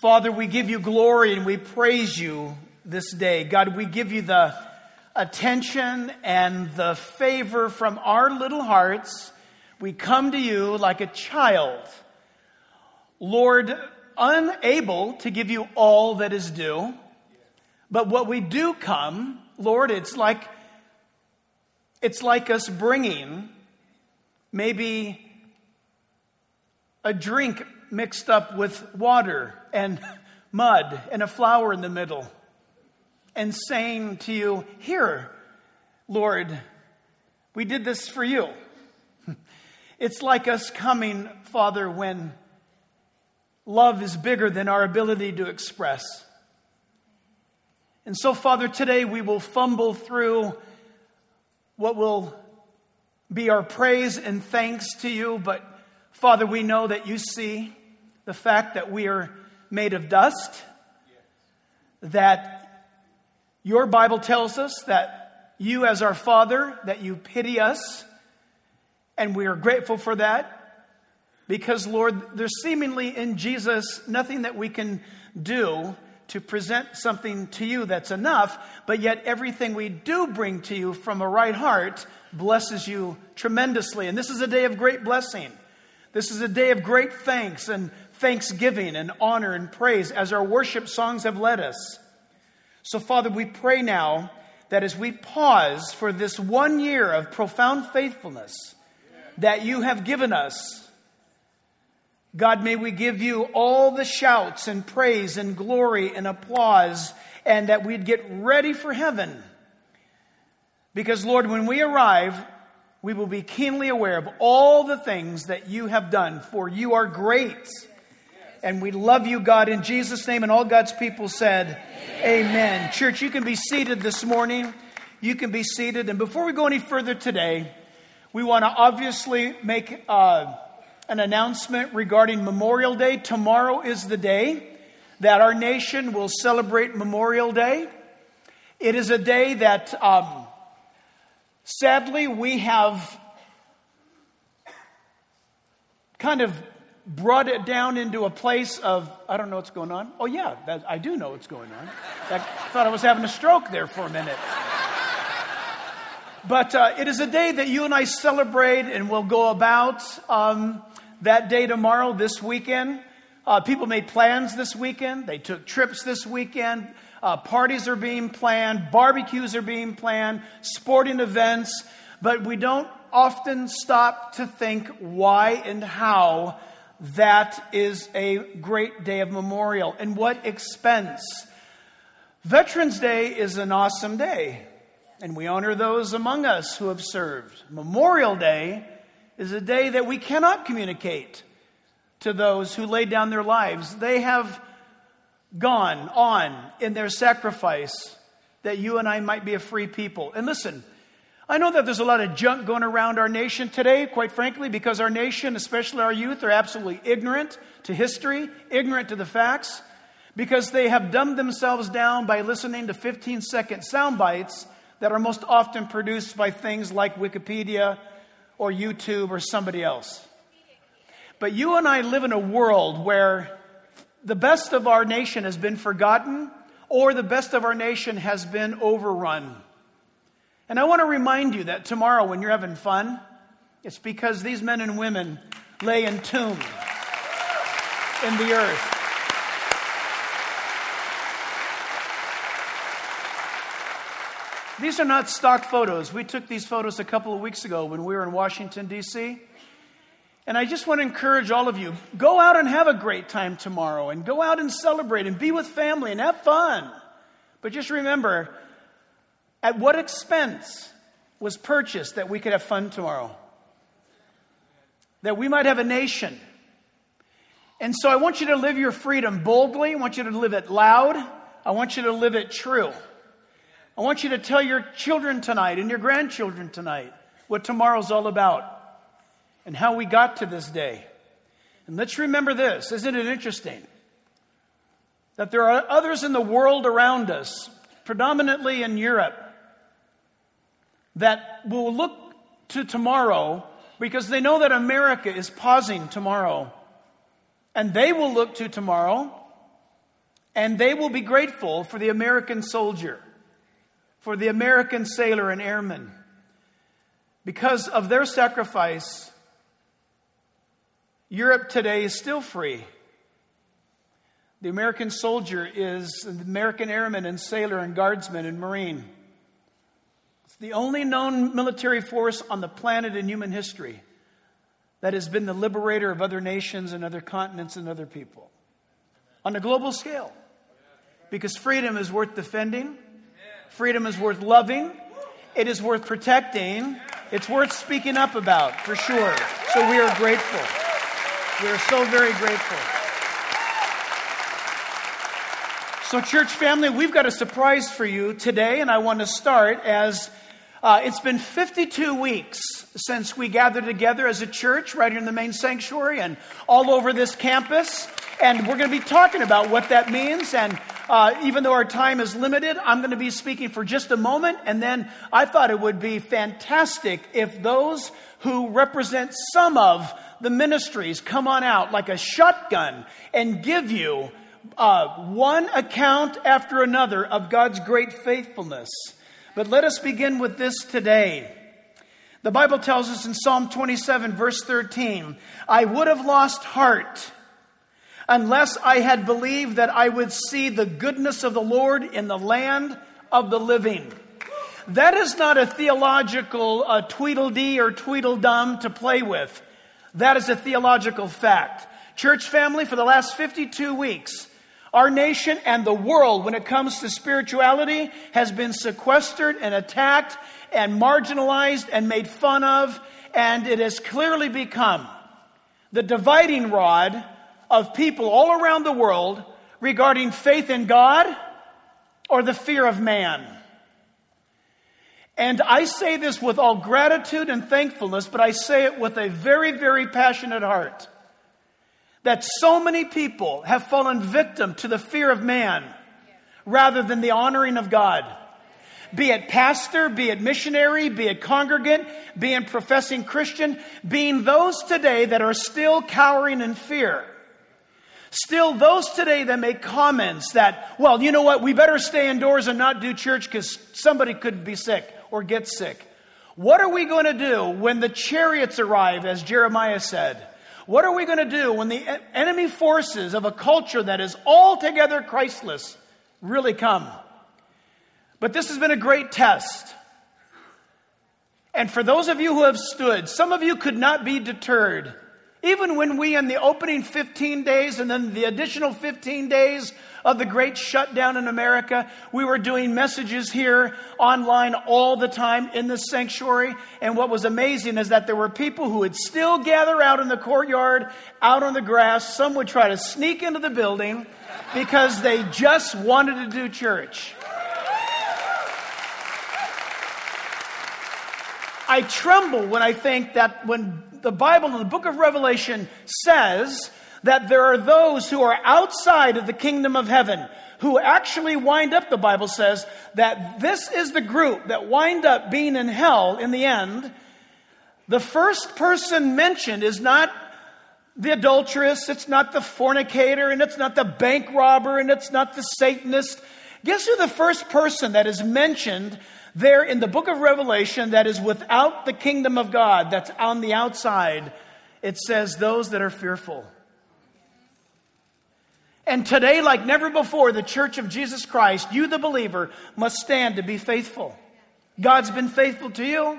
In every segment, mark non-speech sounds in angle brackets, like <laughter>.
Father, we give you glory and we praise you this day. God, we give you the attention and the favor from our little hearts. We come to you like a child. Lord, unable to give you all that is due. But what we do come, Lord, it's like it's like us bringing maybe a drink mixed up with water and mud and a flower in the middle and saying to you, Here, Lord, we did this for you. <laughs> It's like us coming, Father, when love is bigger than our ability to express. And so, Father, today we will fumble through what will be our praise and thanks to you, but Father, we know that you see the fact that we are made of dust, that your Bible tells us that you, as our Father, that you pity us, and we are grateful for that. Because, Lord, there's seemingly in Jesus nothing that we can do to present something to you that's enough, but yet everything we do bring to you from a right heart blesses you tremendously. And this is a day of great blessing. This is a day of great thanks and thanksgiving and honor and praise as our worship songs have led us. So, Father, we pray now that as we pause for this one year of profound faithfulness that you have given us, God, may we give you all the shouts and praise and glory and applause, and that we'd get ready for heaven. Because, Lord, when we arrive, we will be keenly aware of all the things that you have done, for you are great. And we love you, God, in Jesus' name. And all God's people said, Amen. Amen. Church, you can be seated this morning. You can be seated. And before we go any further today, we want to obviously make. Uh, an announcement regarding Memorial Day. Tomorrow is the day that our nation will celebrate Memorial Day. It is a day that, um, sadly, we have kind of brought it down into a place of, I don't know what's going on. Oh, yeah, that, I do know what's going on. I thought I was having a stroke there for a minute. But uh, it is a day that you and I celebrate and we'll go about. Um, that day tomorrow, this weekend. Uh, people made plans this weekend. They took trips this weekend. Uh, parties are being planned. Barbecues are being planned. Sporting events. But we don't often stop to think why and how that is a great day of memorial and what expense. Veterans Day is an awesome day, and we honor those among us who have served. Memorial Day is a day that we cannot communicate to those who laid down their lives. They have gone on in their sacrifice that you and I might be a free people. And listen, I know that there's a lot of junk going around our nation today, quite frankly, because our nation, especially our youth, are absolutely ignorant to history, ignorant to the facts, because they have dumbed themselves down by listening to 15 second sound bites that are most often produced by things like Wikipedia or YouTube or somebody else. But you and I live in a world where the best of our nation has been forgotten or the best of our nation has been overrun. And I want to remind you that tomorrow, when you're having fun, it's because these men and women lay entombed in the earth. These are not stock photos. We took these photos a couple of weeks ago when we were in Washington, D.C. And I just want to encourage all of you go out and have a great time tomorrow and go out and celebrate and be with family and have fun. But just remember at what expense was purchased that we could have fun tomorrow? That we might have a nation. And so I want you to live your freedom boldly. I want you to live it loud. I want you to live it true. I want you to tell your children tonight and your grandchildren tonight what tomorrow's all about and how we got to this day. And let's remember this isn't it interesting? That there are others in the world around us, predominantly in Europe, that will look to tomorrow because they know that America is pausing tomorrow. And they will look to tomorrow And they will be grateful for the American soldier, for the American sailor and airman. Because of their sacrifice, Europe today is still free. The American soldier is the American airman and sailor and guardsman and marine. The only known military force on the planet in human history that has been the liberator of other nations and other continents and other people on a global scale. Because freedom is worth defending, freedom is worth loving, it is worth protecting, it's worth speaking up about, for sure. So we are grateful. We are so very grateful. So, church family, we've got a surprise for you today, and I want to start as uh, it's been 52 weeks since we gathered together as a church right here in the main sanctuary and all over this campus. And we're going to be talking about what that means. And uh, even though our time is limited, I'm going to be speaking for just a moment. And then I thought it would be fantastic if those who represent some of the ministries come on out like a shotgun and give you uh, one account after another of God's great faithfulness. But let us begin with this today. The Bible tells us in Psalm 27, verse 13, I would have lost heart unless I had believed that I would see the goodness of the Lord in the land of the living. That is not a theological uh, tweedledee or tweedledum to play with. That is a theological fact. Church family, for the last 52 weeks, our nation and the world, when it comes to spirituality, has been sequestered and attacked and marginalized and made fun of, and it has clearly become the dividing rod of people all around the world regarding faith in God or the fear of man. And I say this with all gratitude and thankfulness, but I say it with a very, very passionate heart that so many people have fallen victim to the fear of man rather than the honoring of God. Be it pastor, be it missionary, be it congregant, be it professing Christian, being those today that are still cowering in fear. Still, those today that make comments that, well, you know what, we better stay indoors and not do church because somebody could be sick or get sick. What are we going to do when the chariots arrive, as Jeremiah said? What are we going to do when the enemy forces of a culture that is altogether Christless really come? But this has been a great test. And for those of you who have stood, some of you could not be deterred. Even when we, in the opening 15 days and then the additional 15 days of the great shutdown in America. We were doing messages here online all the time in the sanctuary. And what was amazing is that there were people who would still gather out in the courtyard, out on the grass. Some would try to sneak into the building because they just wanted to do church. I tremble when I think that when the Bible in the book of Revelation says that there are those who are outside of the kingdom of heaven who actually wind up, the Bible says, that this is the group that wind up being in hell in the end. The first person mentioned is not the adulteress, it's not the fornicator, and it's not the bank robber, and it's not the Satanist. Guess who the first person that is mentioned there in the book of Revelation that is without the kingdom of God, that's on the outside? It says, those that are fearful. And today, like never before, the church of Jesus Christ, you the believer, must stand to be faithful. God's been faithful to you.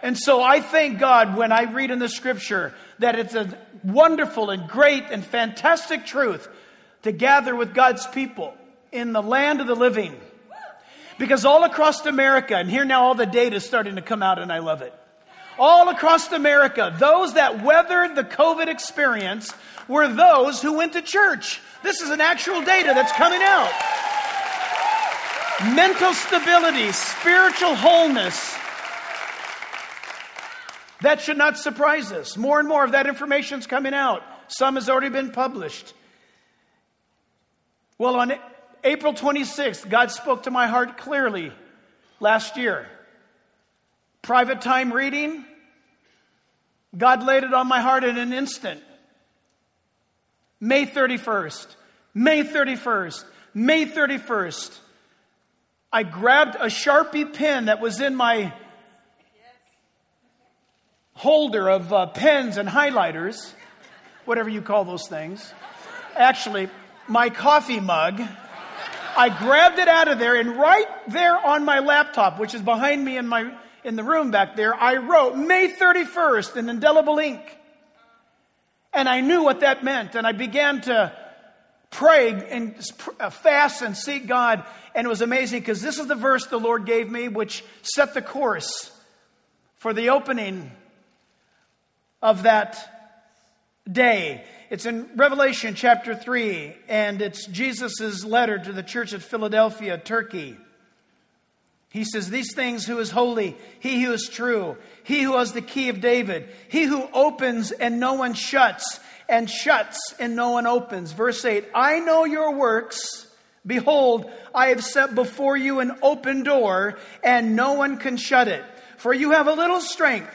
And so I thank God when I read in the scripture that it's a wonderful and great and fantastic truth to gather with God's people in the land of the living. Because all across America, and here now all the data is starting to come out, and I love it. All across America, those that weathered the COVID experience were those who went to church. This is an actual data that's coming out. Mental stability, spiritual wholeness. That should not surprise us. More and more of that information is coming out. Some has already been published. Well, on April 26th, God spoke to my heart clearly last year. Private time reading, God laid it on my heart in an instant. May 31st, May 31st. May 31st. I grabbed a Sharpie pen that was in my holder of uh, pens and highlighters, whatever you call those things. Actually, my coffee mug. I grabbed it out of there, and right there on my laptop, which is behind me in, my, in the room back there, I wrote May 31st in indelible ink. And I knew what that meant, and I began to pray and uh, fast and seek God. And it was amazing because this is the verse the Lord gave me, which set the course for the opening of that day. It's in Revelation chapter 3, and it's Jesus' letter to the church at Philadelphia, Turkey. He says, These things who is holy, he who is true, he who has the key of David, he who opens and no one shuts, and shuts and no one opens. Verse 8 I know your works. Behold, I have set before you an open door, and no one can shut it. For you have a little strength.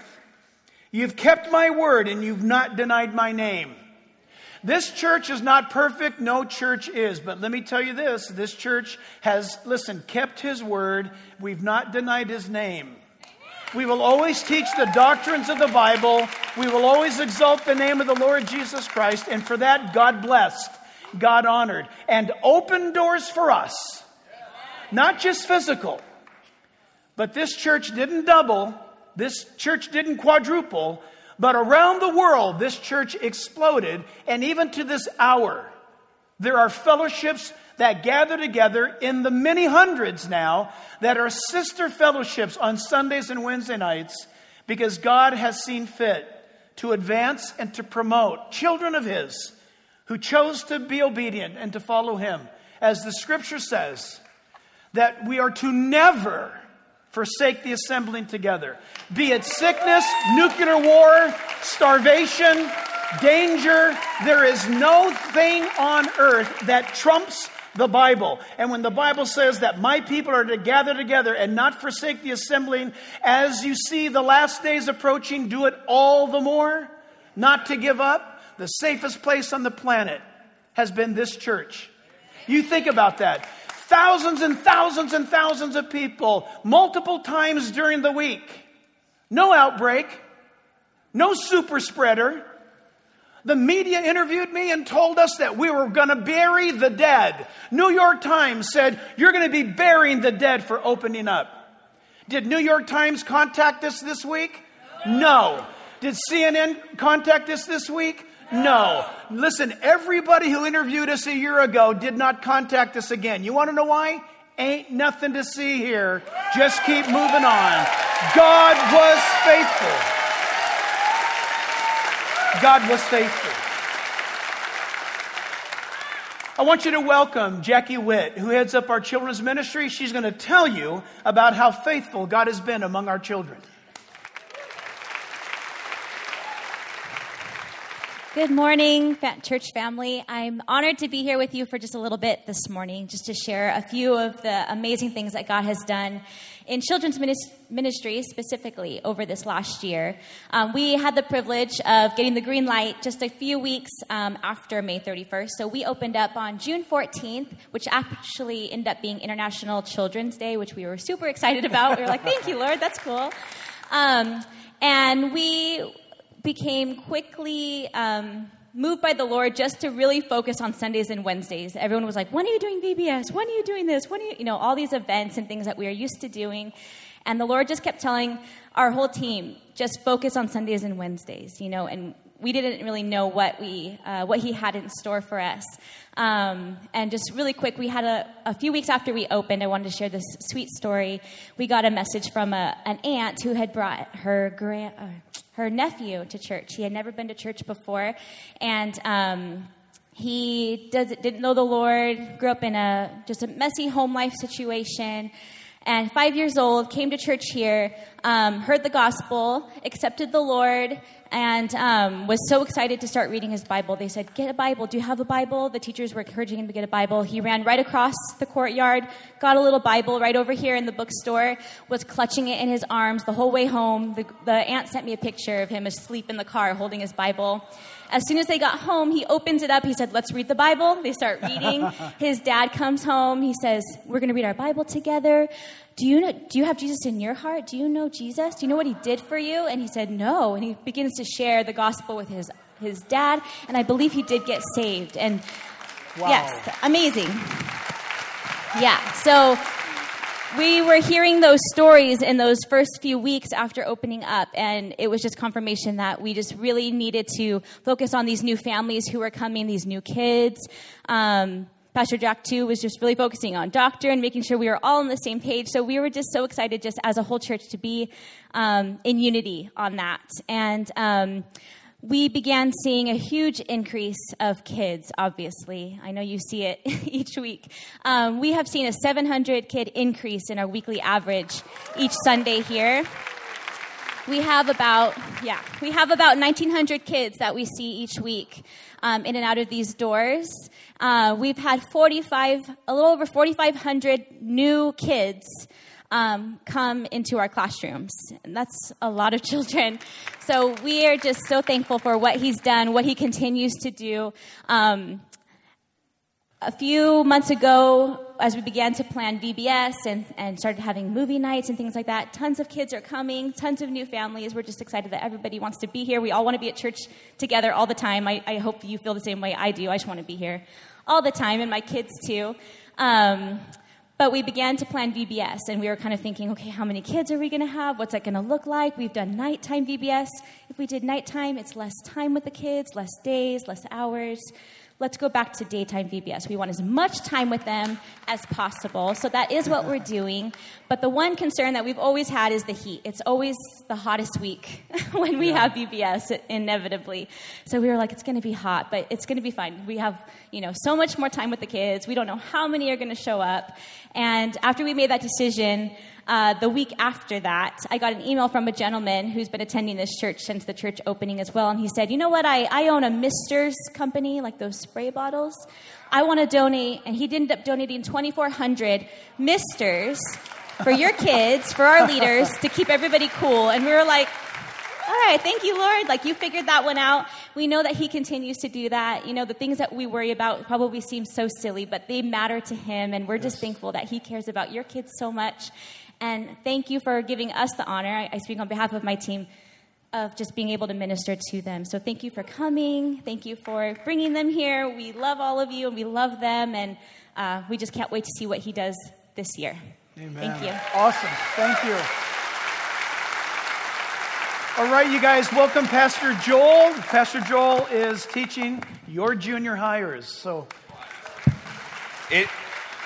You've kept my word, and you've not denied my name. This church is not perfect. No church is. But let me tell you this this church has, listen, kept his word. We've not denied his name. We will always teach the doctrines of the Bible. We will always exalt the name of the Lord Jesus Christ. And for that, God blessed, God honored, and open doors for us. Not just physical. But this church didn't double, this church didn't quadruple, but around the world, this church exploded, and even to this hour, there are fellowships that gather together in the many hundreds now that are sister fellowships on Sundays and Wednesday nights because God has seen fit to advance and to promote children of His who chose to be obedient and to follow Him. As the scripture says, that we are to never forsake the assembling together. Be it sickness, nuclear war, starvation, danger, there is no thing on earth that trumps the Bible. And when the Bible says that my people are to gather together and not forsake the assembling, as you see the last days approaching, do it all the more, not to give up, the safest place on the planet has been this church. You think about that thousands and thousands and thousands of people multiple times during the week. No outbreak, no super spreader. The media interviewed me and told us that we were going to bury the dead. New York Times said, You're going to be burying the dead for opening up. Did New York Times contact us this week? No. Did CNN contact us this week? No. Listen, everybody who interviewed us a year ago did not contact us again. You want to know why? Ain't nothing to see here. Just keep moving on. God was faithful. God was faithful. I want you to welcome Jackie Witt, who heads up our children's ministry. She's going to tell you about how faithful God has been among our children. Good morning, church family. I'm honored to be here with you for just a little bit this morning, just to share a few of the amazing things that God has done in children's ministry, specifically over this last year. Um, we had the privilege of getting the green light just a few weeks um, after May 31st. So we opened up on June 14th, which actually ended up being International Children's Day, which we were super excited about. We were like, thank you, Lord, that's cool. Um, and we became quickly um, moved by the Lord just to really focus on Sundays and Wednesdays. Everyone was like, when are you doing VBS? When are you doing this? When are you, you know, all these events and things that we are used to doing. And the Lord just kept telling our whole team, just focus on Sundays and Wednesdays, you know, and we didn't really know what we uh, what he had in store for us. Um, and just really quick, we had a, a, few weeks after we opened. I wanted to share this sweet story. We got a message from a, an aunt who had brought her grand. Uh, her nephew to church. He had never been to church before, and um, he does, didn't know the Lord. Grew up in a just a messy home life situation, and five years old came to church here, um, heard the gospel, accepted the Lord, and um, was so excited to start reading his Bible. They said, Get a Bible. Do you have a Bible? The teachers were encouraging him to get a Bible. He ran right across the courtyard, got a little Bible right over here in the bookstore, was clutching it in his arms the whole way home. The, the aunt sent me a picture of him asleep in the car holding his Bible. As soon as they got home, he opens it up. He said, Let's read the Bible. They start reading. <laughs> His dad comes home. He says, We're going to read our Bible together. Do you, know, do you have Jesus in your heart? Do you know Jesus? Do you know what he did for you? And he said, No. And he begins to share the gospel with his, his dad. And I believe he did get saved. And Wow. yes, amazing. Yeah. So we were hearing those stories in those first few weeks after opening up, and it was just confirmation that we just really needed to focus on these new families who were coming, these new kids. Um, Pastor Jack, too, was just really focusing on doctor and making sure we were all on the same page. So we were just so excited, just as a whole church, to be um, in unity on that. And um, we began seeing a huge increase of kids, obviously. I know you see it <laughs> each week. Um, we have seen a 700 kid increase in our weekly average each Sunday here. We have about, yeah, we have about 1,900 kids that we see each week um, in and out of these doors. Uh, we've had 45, a little over 4,500 new kids um, come into our classrooms. And that's a lot of <laughs> children. So we are just so thankful for what he's done, what he continues to do. Um, a few months ago, as we began to plan VBS and, and started having movie nights and things like that, tons of kids are coming, tons of new families. We're just excited that everybody wants to be here. We all want to be at church together all the time. I, I hope you feel the same way I do. I just want to be here all the time, and my kids too. Um, but we began to plan VBS, and we were kind of thinking, okay, how many kids are we going to have? What's that going to look like? We've done nighttime VBS. If we did nighttime, it's less time with the kids, less days, less hours. Let's go back to daytime VBS. We want as much time with them as possible. So that is what we're doing. But the one concern that we've always had is the heat. It's always the hottest week <laughs> when we have VBS, inevitably. So we were like, it's going to be hot, but it's going to be fine. We have, you know, so much more time with the kids. We don't know how many are going to show up. And after we made that decision, uh, the week after that, I got an email from a gentleman who's been attending this church since the church opening as well. And he said, You know what? I, I own a Mister's company, like those spray bottles. I want to donate. And he ended up donating 2,400 Misters for your <laughs> kids, for our leaders, to keep everybody cool. And we were like, all right, thank you, Lord. Like you figured that one out. We know that He continues to do that. You know, the things that we worry about probably seem so silly, but they matter to Him. And we're just thankful that He cares about your kids so much. And thank you for giving us the honor. I, I speak on behalf of my team of just being able to minister to them. So thank you for coming. Thank you for bringing them here. We love all of you and we love them. And uh, we just can't wait to see what He does this year. Amen. Thank you. Awesome. Thank you. All right, you guys, welcome Pastor Joel. Pastor Joel is teaching your junior hires. So, It,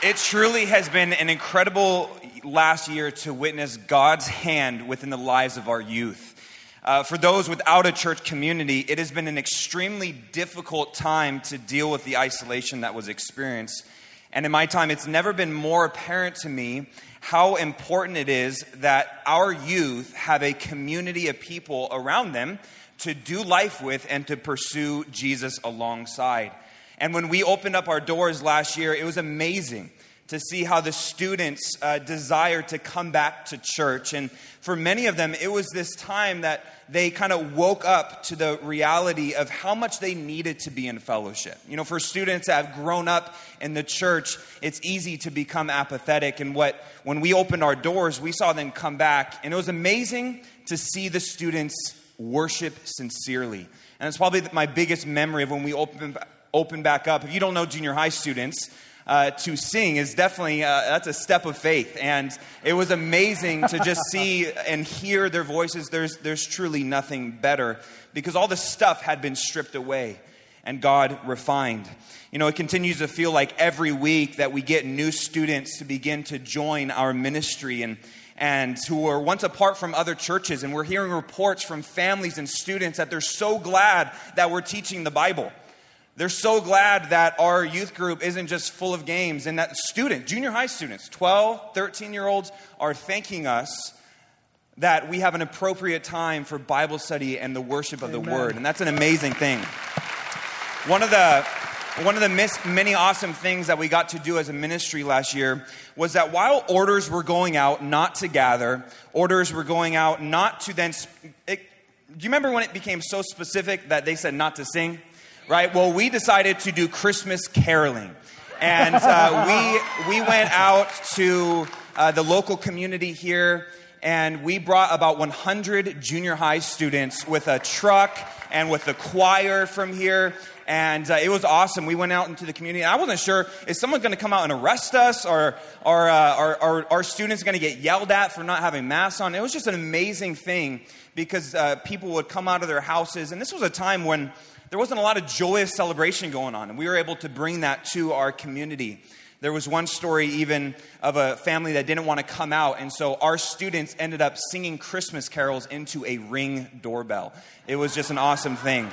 it truly has been an incredible last year to witness God's hand within the lives of our youth. Uh, for those without a church community, it has been an extremely difficult time to deal with the isolation that was experienced. And in my time, it's never been more apparent to me how important it is that our youth have a community of people around them to do life with and to pursue Jesus alongside. And when we opened up our doors last year, it was amazing to see how the students uh, desire to come back to church. And for many of them, it was this time that they kind of woke up to the reality of how much they needed to be in fellowship. You know, for students that have grown up in the church, it's easy to become apathetic. And what when we opened our doors, we saw them come back, and it was amazing to see the students worship sincerely. And it's probably my biggest memory of when we opened opened back up. If you don't know junior high students, uh, to sing is definitely uh, that's a step of faith. And it was amazing to just <laughs> see and hear their voices. There's, there's truly nothing better because all the stuff had been stripped away and god refined. You know it continues to feel like every week that we get new students to begin to join our ministry and and who were once apart from other churches. And we're hearing reports from families and students that they're so glad that we're teaching the bible they're so glad that our youth group isn't just full of games and that students, junior high students, 12, 13 year olds, are thanking us that we have an appropriate time for Bible study and the worship of Amen. the Word. And that's an amazing thing. One of the one of the mis- many awesome things that we got to do as a ministry last year was that while orders were going out not to gather, orders were going out not to then sp- you remember when it became so specific that they said not to sing? Right? Well, we decided to do Christmas caroling. And uh, we, we went out to uh, the local community here and we brought about 100 junior high students with a truck and with the choir from here. And uh, it was awesome. We went out into the community. I wasn't sure is someone going to come out and arrest us, or are, uh, are students going to get yelled at for not having masks on? It was just an amazing thing because uh, people would come out of their houses. And this was a time when there wasn't a lot of joyous celebration going on. And we were able to bring that to our community. There was one story even of a family that didn't want to come out, and so our students ended up singing Christmas carols into a ring doorbell. It was just an awesome thing.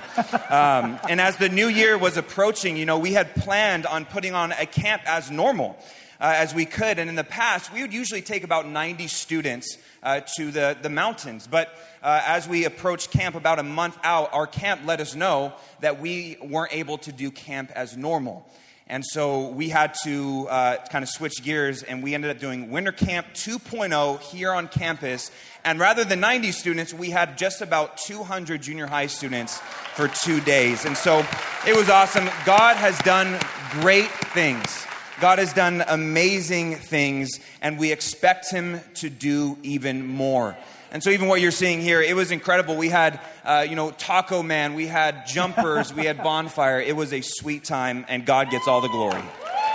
Um, and as the new year was approaching, you know, we had planned on putting on a camp as normal. Uh, as we could. And in the past, we would usually take about 90 students uh, to the, the mountains. But uh, as we approached camp about a month out, our camp let us know that we weren't able to do camp as normal. And so we had to uh, kind of switch gears, and we ended up doing Winter Camp 2.0 here on campus. And rather than 90 students, we had just about 200 junior high students for two days. And so it was awesome. God has done great things. God has done amazing things, and we expect Him to do even more. And so, even what you're seeing here, it was incredible. We had, uh, you know, Taco Man, we had jumpers, we had bonfire. It was a sweet time, and God gets all the glory.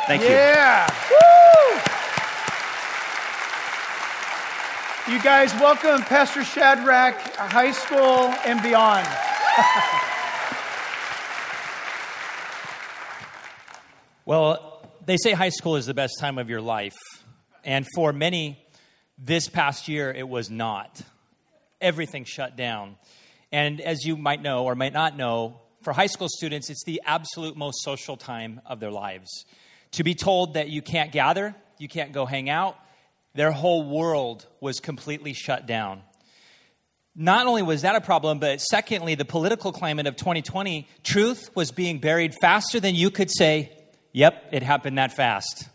Thank you. Yeah. Woo! You guys, welcome Pastor Shadrach, high school and beyond. well, they say high school is the best time of your life. And for many, this past year, it was not. Everything shut down. And as you might know or might not know, for high school students, it's the absolute most social time of their lives. To be told that you can't gather, you can't go hang out, their whole world was completely shut down. Not only was that a problem, but secondly, the political climate of 2020, truth was being buried faster than you could say, yep, it happened that fast.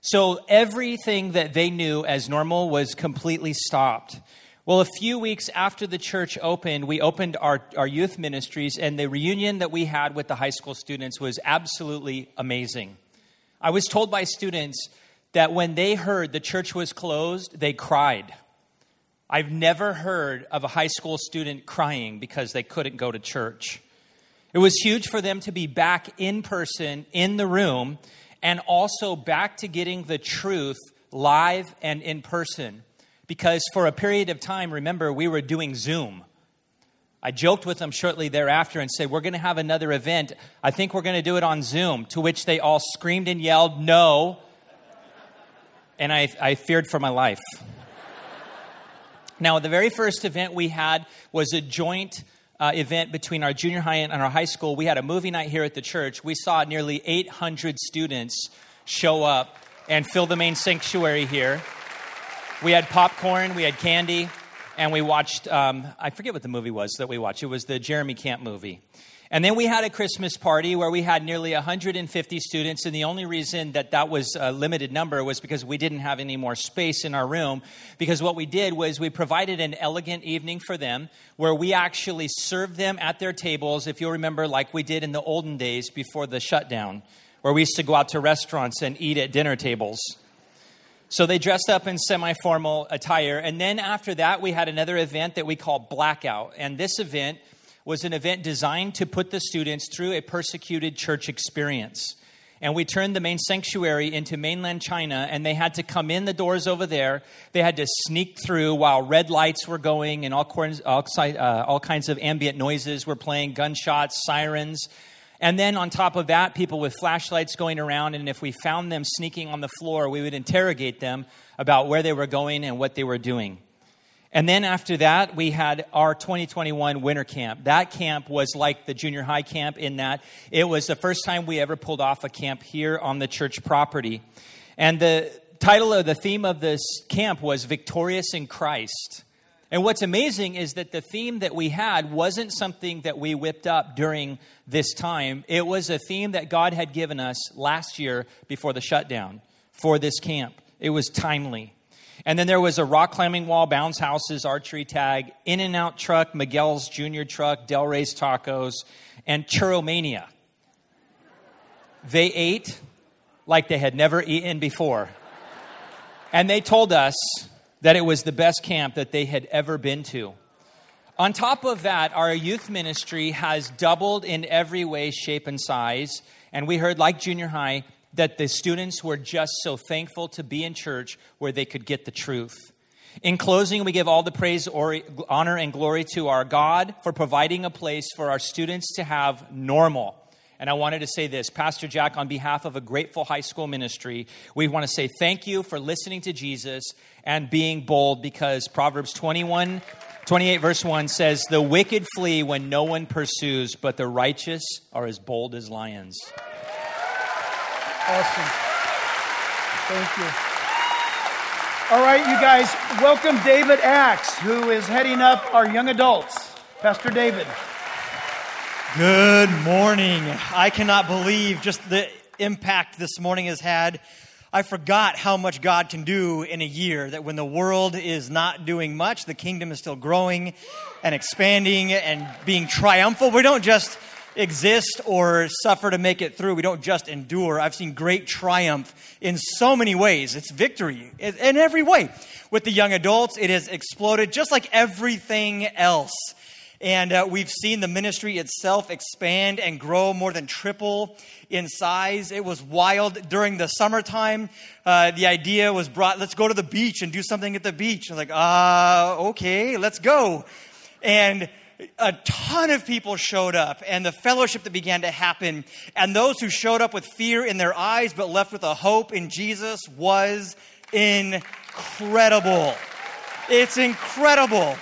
So everything that they knew as normal was completely stopped. Well, a few weeks after the church opened, we opened our, our youth ministries, and the reunion that we had with the high school students was absolutely amazing. I was told by students that when they heard the church was closed, they cried. I've never heard of a high school student crying because they couldn't go to church. It was huge for them to be back in person in the room and also back to getting the truth live and in person. Because for a period of time, remember, we were doing Zoom. I joked with them shortly thereafter and said, We're going to have another event. I think we're going to do it on Zoom. To which they all screamed and yelled, No. And I, I feared for my life. now, the very first event we had was a joint uh, event between our junior high and our high school. We had a movie night here at the church. We saw nearly 800 students show up and fill the main sanctuary here. We had popcorn, we had candy, and we watched, um, I forget what the movie was that we watched. It was the Jeremy Camp movie. And then we had a Christmas party where we had nearly 150 students. And the only reason that that was a limited number was because we didn't have any more space in our room. Because what we did was we provided an elegant evening for them where we actually served them at their tables, if you'll remember, like we did in the olden days before the shutdown, where we used to go out to restaurants and eat at dinner tables. So they dressed up in semi formal attire. And then after that, we had another event that we call Blackout. And this event was an event designed to put the students through a persecuted church experience. And we turned the main sanctuary into mainland China, and they had to come in the doors over there. They had to sneak through while red lights were going and all, all, uh, all kinds of ambient noises were playing gunshots, sirens. And then on top of that, people with flashlights going around. And if we found them sneaking on the floor, we would interrogate them about where they were going and what they were doing. And then after that, we had our 2021 winter camp. That camp was like the junior high camp in that it was the first time we ever pulled off a camp here on the church property. And the title of the theme of this camp was Victorious in Christ. And what's amazing is that the theme that we had wasn't something that we whipped up during this time. It was a theme that God had given us last year before the shutdown for this camp. It was timely. And then there was a rock climbing wall, bounce houses, archery tag, In-N-Out truck, Miguel's Junior truck, Del Rey's tacos, and Churromania. They ate like they had never eaten before. And they told us that it was the best camp that they had ever been to. On top of that, our youth ministry has doubled in every way, shape, and size. And we heard, like junior high, that the students were just so thankful to be in church where they could get the truth. In closing, we give all the praise, or, honor, and glory to our God for providing a place for our students to have normal. And I wanted to say this Pastor Jack, on behalf of a grateful high school ministry, we want to say thank you for listening to Jesus and being bold because Proverbs 21 28 verse 1 says, The wicked flee when no one pursues, but the righteous are as bold as lions. Awesome. Thank you. All right, you guys, welcome David Axe, who is heading up our young adults. Pastor David. Good morning. I cannot believe just the impact this morning has had I forgot how much God can do in a year. That when the world is not doing much, the kingdom is still growing and expanding and being triumphal. We don't just exist or suffer to make it through. We don't just endure. I've seen great triumph in so many ways. It's victory in every way. With the young adults, it has exploded just like everything else. And uh, we've seen the ministry itself expand and grow more than triple in size. It was wild during the summertime. Uh, the idea was brought, let's go to the beach and do something at the beach. I was like, uh, okay, let's go. And a ton of people showed up and the fellowship that began to happen and those who showed up with fear in their eyes but left with a hope in jesus was incredible. It's incredible.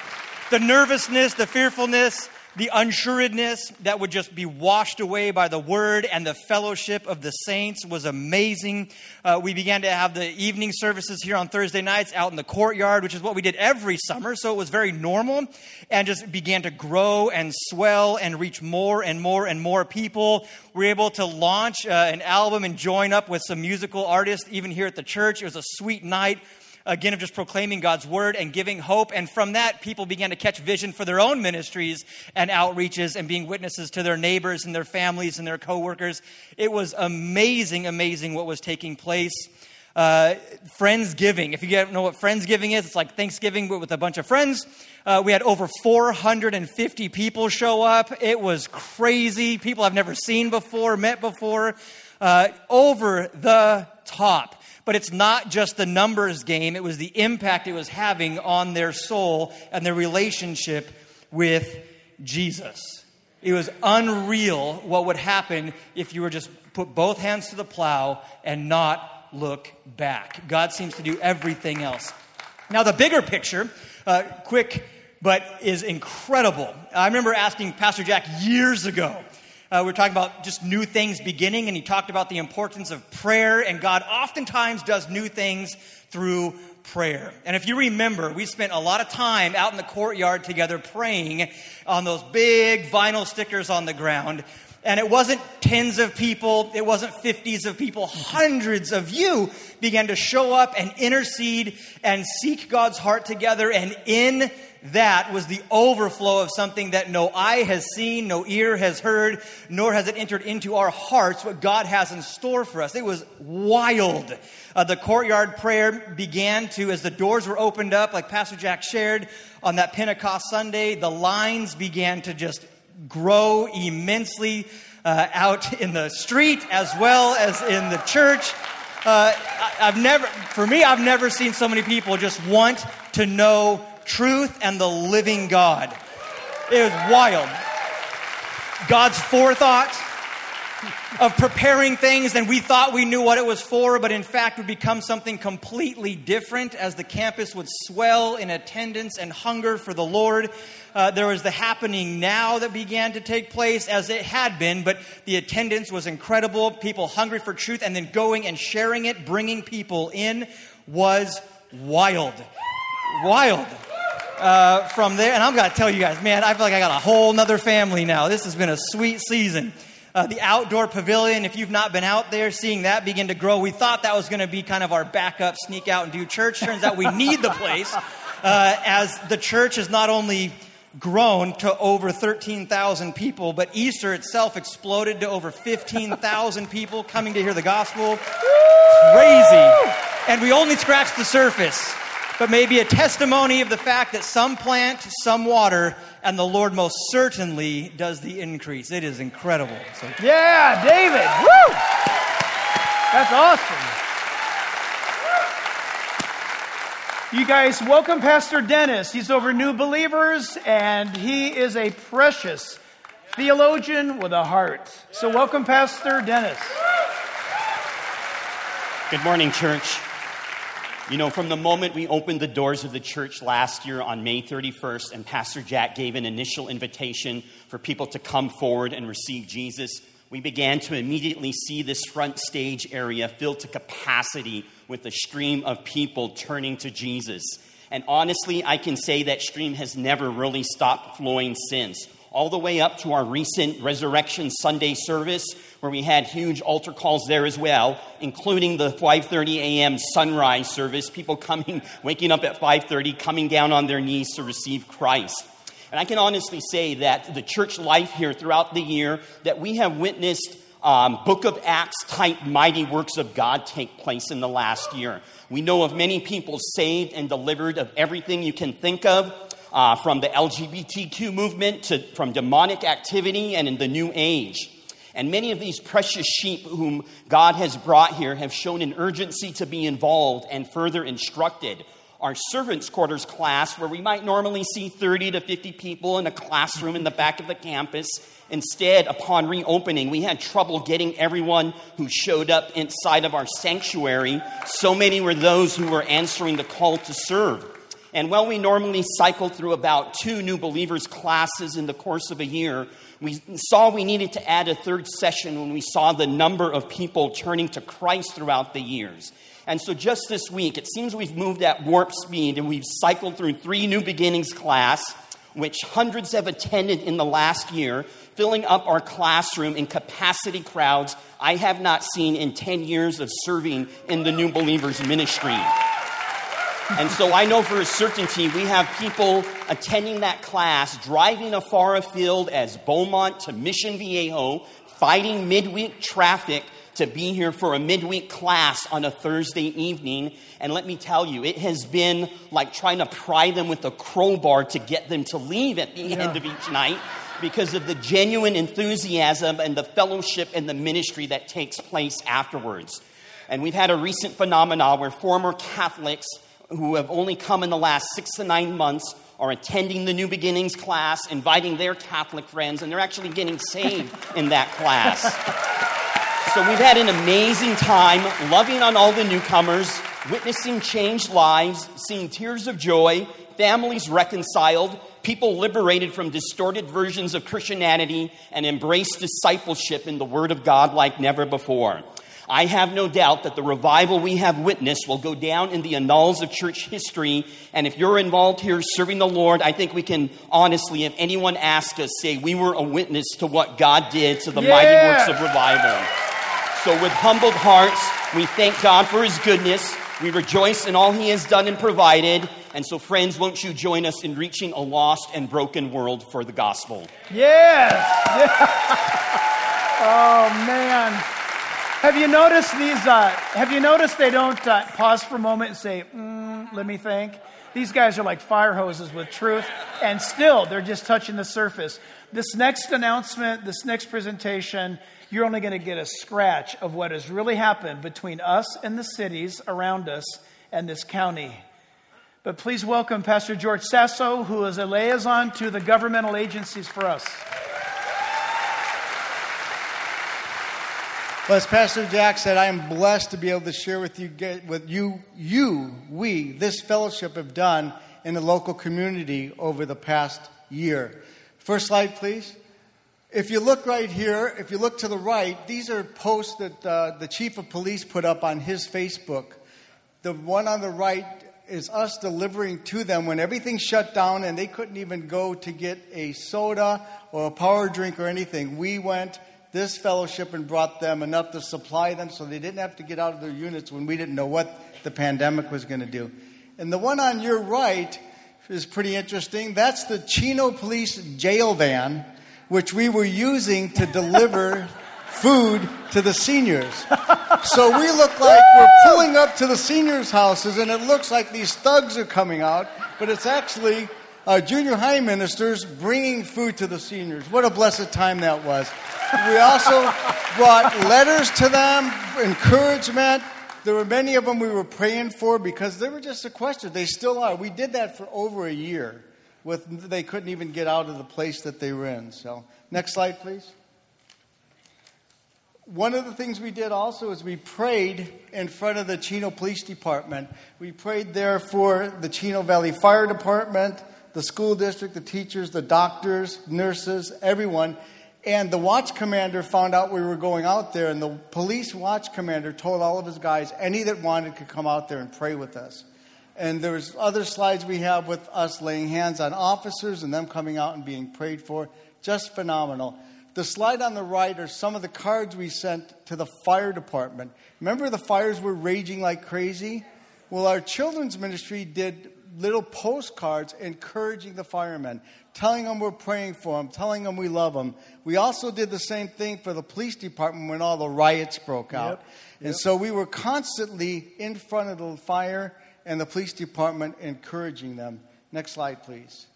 The nervousness, the fearfulness, the unsuredness that would just be washed away by the word and the fellowship of the saints was amazing. Uh, we began to have the evening services here on Thursday nights out in the courtyard, which is what we did every summer. So it was very normal and just began to grow and swell and reach more and more and more people. We were able to launch uh, an album and join up with some musical artists, even here at the church. It was a sweet night again of just proclaiming God's word and giving hope. And from that, people began to catch vision for their own ministries and outreaches and being witnesses to their neighbors and their families and their coworkers. It was amazing, amazing what was taking place. Uh, Friendsgiving. If you don't know what Friendsgiving is, it's like Thanksgiving but with a bunch of friends. Uh, we had over 450 people show up. It was crazy. People I've never seen before, met before. Uh, over the top. But it's not just the numbers game, it was the impact it was having on their soul and their relationship with Jesus. It was unreal what would happen if you were just put both hands to the plow and not look back. God seems to do everything else. Now, the bigger picture, uh, quick, but is incredible. I remember asking Pastor Jack years ago uh, we are talking about just new things beginning, and he talked about the importance of prayer, and God oftentimes does new things through prayer. And if you remember, we spent a lot of time out in the courtyard together praying on those big vinyl stickers on the ground. And it wasn't tens of people, it wasn't fifties of people, hundreds of you began to show up and intercede and seek God's heart together. And in that was the overflow of something that no eye has seen, no ear has heard, nor has it entered into our hearts what God has in store for us. It was wild. Uh, the courtyard prayer began to, as the doors were opened up, like Pastor Jack shared on that Pentecost Sunday, the lines began to just grow immensely uh, out in the street as well as in the church. Uh, I, I've never, for me, I've never seen so many people just want to know truth and the living God. It was wild. God's forethought of preparing things and we thought we knew what it was for, but in fact would become something completely different as the campus would swell in attendance and hunger for the Lord. Uh, there was the happening now that began to take place as it had been, but the attendance was incredible. People hungry for truth and then going and sharing it, bringing people in was wild. Wild uh, from there. And I'm going to tell you guys, man, I feel like I got a whole nother family now. This has been a sweet season. Uh, the outdoor pavilion, if you've not been out there, seeing that begin to grow, we thought that was going to be kind of our backup, sneak out and do church. Turns out we need the place uh, as the church has not only grown to over 13,000 people, but Easter itself exploded to over 15,000 people coming to hear the gospel. Crazy. And we only scratched the surface but maybe a testimony of the fact that some plant, some water, and the Lord most certainly does the increase. It is incredible. So. Yeah, David. Woo! That's awesome. You guys, welcome Pastor Dennis. He's over New Believers, and he is a precious theologian with a heart. So, welcome, Pastor Dennis. Good morning, church. You know, from the moment we opened the doors of the church last year on May 31st, and Pastor Jack gave an initial invitation for people to come forward and receive Jesus, we began to immediately see this front stage area filled to capacity with a stream of people turning to Jesus. And honestly, I can say that stream has never really stopped flowing since all the way up to our recent Resurrection Sunday service, where we had huge altar calls there as well, including the 5:30 a.m. sunrise service. People coming, <laughs> waking up at 5:30, coming down on their knees to receive Christ. And I can honestly say that the church life here throughout the year that we have witnessed um, Book of Acts type mighty works of God take place in the last year. We know of many people saved and delivered of everything you can think of uh, from the LGBTQ movement to from demonic activity and in the new age. And many of these precious sheep whom God has brought here have shown an urgency to be involved and further instructed. Our servants' quarters class, where we might normally see 30 to 50 people in a classroom in the back of the campus, instead, upon reopening, we had trouble getting everyone who showed up inside of our sanctuary. So many were those who were answering the call to serve. And while we normally cycle through about two new believers classes in the course of a year, we saw we needed to add a third session when we saw the number of people turning to Christ throughout the years. And so just this week, it seems we've moved at warp speed and we've cycled through three new beginnings class, which hundreds have attended in the last year, filling up our classroom in capacity crowds I have not seen in 10 years of serving in the new believers ministry. And so I know for a certainty we have people attending that class driving afar afield as Beaumont to Mission Viejo, fighting midweek traffic to be here for a midweek class on a Thursday evening. And let me tell you, it has been like trying to pry them with a crowbar to get them to leave at the yeah. end of each night because of the genuine enthusiasm and the fellowship and the ministry that takes place afterwards. And we've had a recent phenomenon where former Catholics who have only come in the last six to nine months are attending the New Beginnings class, inviting their Catholic friends, and they're actually getting saved <laughs> in that class. So we've had an amazing time loving on all the newcomers, witnessing changed lives, seeing tears of joy, families reconciled, people liberated from distorted versions of Christianity, and embraced discipleship in the Word of God like never before. I have no doubt that the revival we have witnessed will go down in the annals of church history. And if you're involved here serving the Lord, I think we can honestly, if anyone asks us, say we were a witness to what God did to the yeah. mighty works of revival. So, with humbled hearts, we thank God for His goodness. We rejoice in all He has done and provided. And so, friends, won't you join us in reaching a lost and broken world for the gospel? Yes! <laughs> Yeah. oh, man. Have you noticed these? Uh, have you noticed they don't uh, pause for a moment and say, mm, "Let me think." These guys are like fire hoses with truth, and still they're just touching the surface. This next announcement, this next presentation, you're only going to get a scratch of what has really happened between us and the cities around us and this county. But please welcome Pastor George Sasso, who is a liaison to the governmental agencies for us. Well, as Pastor Jack said, I am blessed to be able to share with you what you, you, we, this fellowship have done in the local community over the past year. First slide, please. If you look right here, if you look to the right, these are posts that uh, the chief of police put up on his Facebook. The one on the right is us delivering to them when everything shut down and they couldn't even go to get a soda or a power drink or anything. We went this fellowship and brought them enough to supply them so they didn't have to get out of their units when we didn't know what the pandemic was going to do. And the one on your right is pretty interesting. That's the Chino Police jail van, which we were using to deliver <laughs> food to the seniors. So we look like we're pulling up to the seniors' houses, and it looks like these thugs are coming out, but it's actually uh, junior high ministers bringing food to the seniors. What a blessed time that was. We also <laughs> brought letters to them, encouragement. There were many of them we were praying for because they were just sequestered. They still are. We did that for over a year. With they couldn't even get out of the place that they were in. So, next slide, please. One of the things we did also is we prayed in front of the Chino Police Department. We prayed there for the Chino Valley Fire Department, the school district, the teachers, the doctors, nurses, everyone. And the watch commander found out we were going out there, and the police watch commander told all of his guys any that wanted could come out there and pray with us. And there's other slides we have with us laying hands on officers and them coming out and being prayed for. Just phenomenal. The slide on the right are some of the cards we sent to the fire department. Remember the fires were raging like crazy? Well, our children's ministry did little postcards encouraging the firemen, telling them we're praying for them, telling them we love them. We also did the same thing for the police department when all the riots broke out. Yep. And so we were constantly in front of the fire and the police department encouraging them. Next slide, please.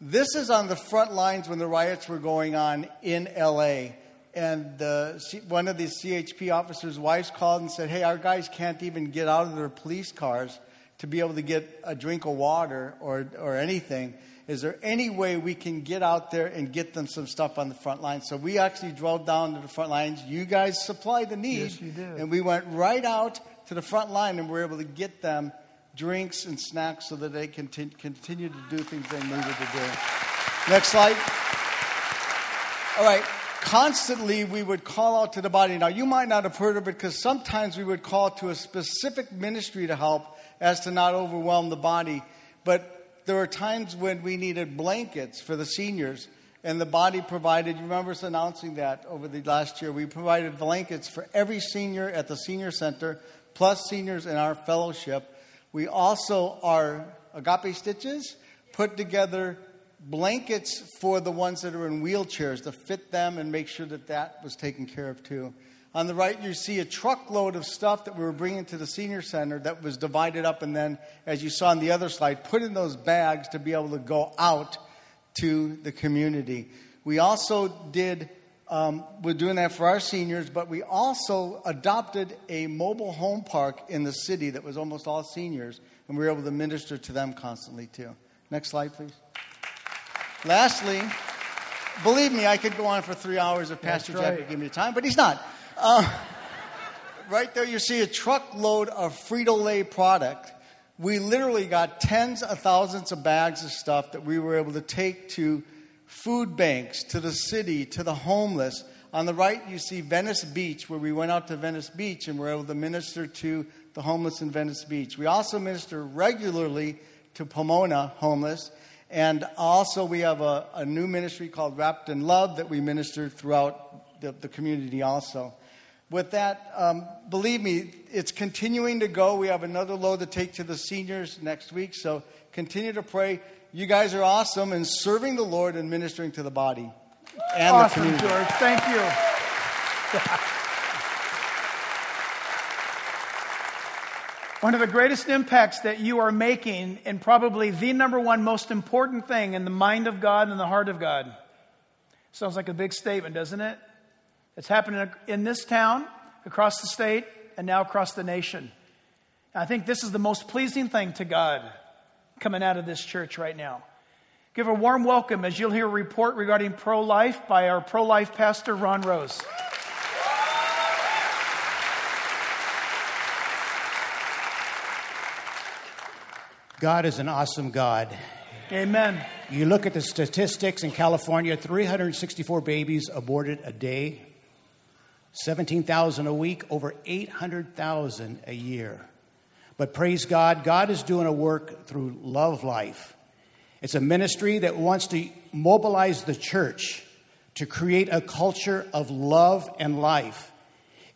This is on the front lines when the riots were going on in LA. And the, one of the CHP officers' wives called and said, Hey, our guys can't even get out of their police cars to be able to get a drink of water or, or anything. Is there any way we can get out there and get them some stuff on the front line? So we actually drove down to the front lines. You guys supplied the need. Yes, you did. And we went right out to the front line and we were able to get them drinks and snacks so that they can t- continue to do things they needed to do. Next slide. All right. Constantly, we would call out to the body. Now, you might not have heard of it because sometimes we would call to a specific ministry to help as to not overwhelm the body. But there were times when we needed blankets for the seniors, and the body provided, you remember us announcing that over the last year. We provided blankets for every senior at the senior center, plus seniors in our fellowship. We also, our agape stitches, put together blankets for the ones that are in wheelchairs to fit them and make sure that that was taken care of too. On the right, you see a truckload of stuff that we were bringing to the senior center that was divided up and then, as you saw on the other slide, put in those bags to be able to go out to the community. We also did, um, we're doing that for our seniors, but we also adopted a mobile home park in the city that was almost all seniors, and we were able to minister to them constantly too. Next slide, please. Lastly, believe me, I could go on for three hours if Pastor right. Jack would give me time, but he's not. Uh, right there, you see a truckload of Frito Lay product. We literally got tens of thousands of bags of stuff that we were able to take to food banks, to the city, to the homeless. On the right, you see Venice Beach, where we went out to Venice Beach and were able to minister to the homeless in Venice Beach. We also minister regularly to Pomona homeless. And also, we have a, a new ministry called Wrapped in Love that we minister throughout the, the community also with that, um, believe me, it's continuing to go. We have another load to take to the seniors next week. So continue to pray. You guys are awesome in serving the Lord and ministering to the body and awesome, the community. George. Thank you. <laughs> One of the greatest impacts that you are making, and probably the number one most important thing in the mind of God and the heart of God. Sounds like a big statement, doesn't it? It's happening in this town, across the state, and now across the nation. I think this is the most pleasing thing to God coming out of this church right now. Give a warm welcome as you'll hear a report regarding pro life by our pro life pastor, Ron Rose. God is an awesome God. Amen. You look at the statistics in California 364 babies aborted a day 17,000 a week, over 800,000 a year. But praise God, God is doing a work through Love Life. It's a ministry that wants to mobilize the church to create a culture of love and life.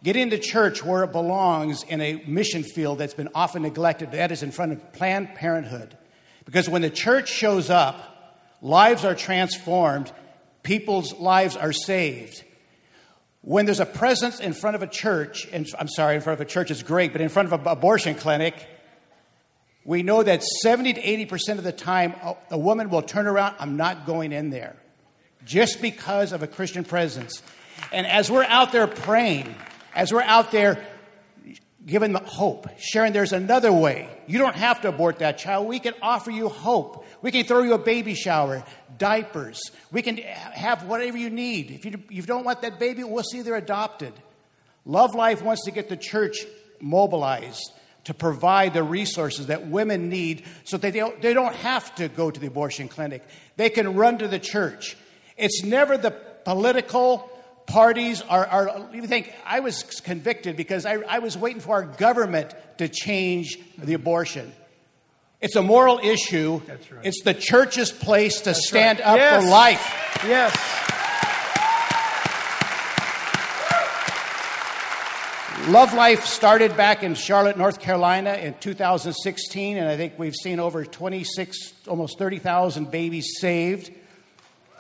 Get into church where it belongs in a mission field that's been often neglected. That is in front of Planned Parenthood. Because when the church shows up, lives are transformed, people's lives are saved. When there's a presence in front of a church, and I'm sorry, in front of a church is great, but in front of an abortion clinic, we know that 70 to 80% of the time a woman will turn around, I'm not going in there, just because of a Christian presence. And as we're out there praying, as we're out there giving hope, sharing there's another way. You don't have to abort that child. We can offer you hope. We can throw you a baby shower, diapers. We can have whatever you need. If you, you don't want that baby, we'll see they're adopted. Love Life wants to get the church mobilized to provide the resources that women need so that they don't, they don't have to go to the abortion clinic. They can run to the church. It's never the political parties are, are you think I was convicted because I, I was waiting for our government to change the abortion. It's a moral issue. That's right. It's the church's place to That's stand right. up Yes. for life. Yes. Love Life started back in Charlotte, North Carolina in 2016, and I think we've seen over 26, almost 30,000 babies saved.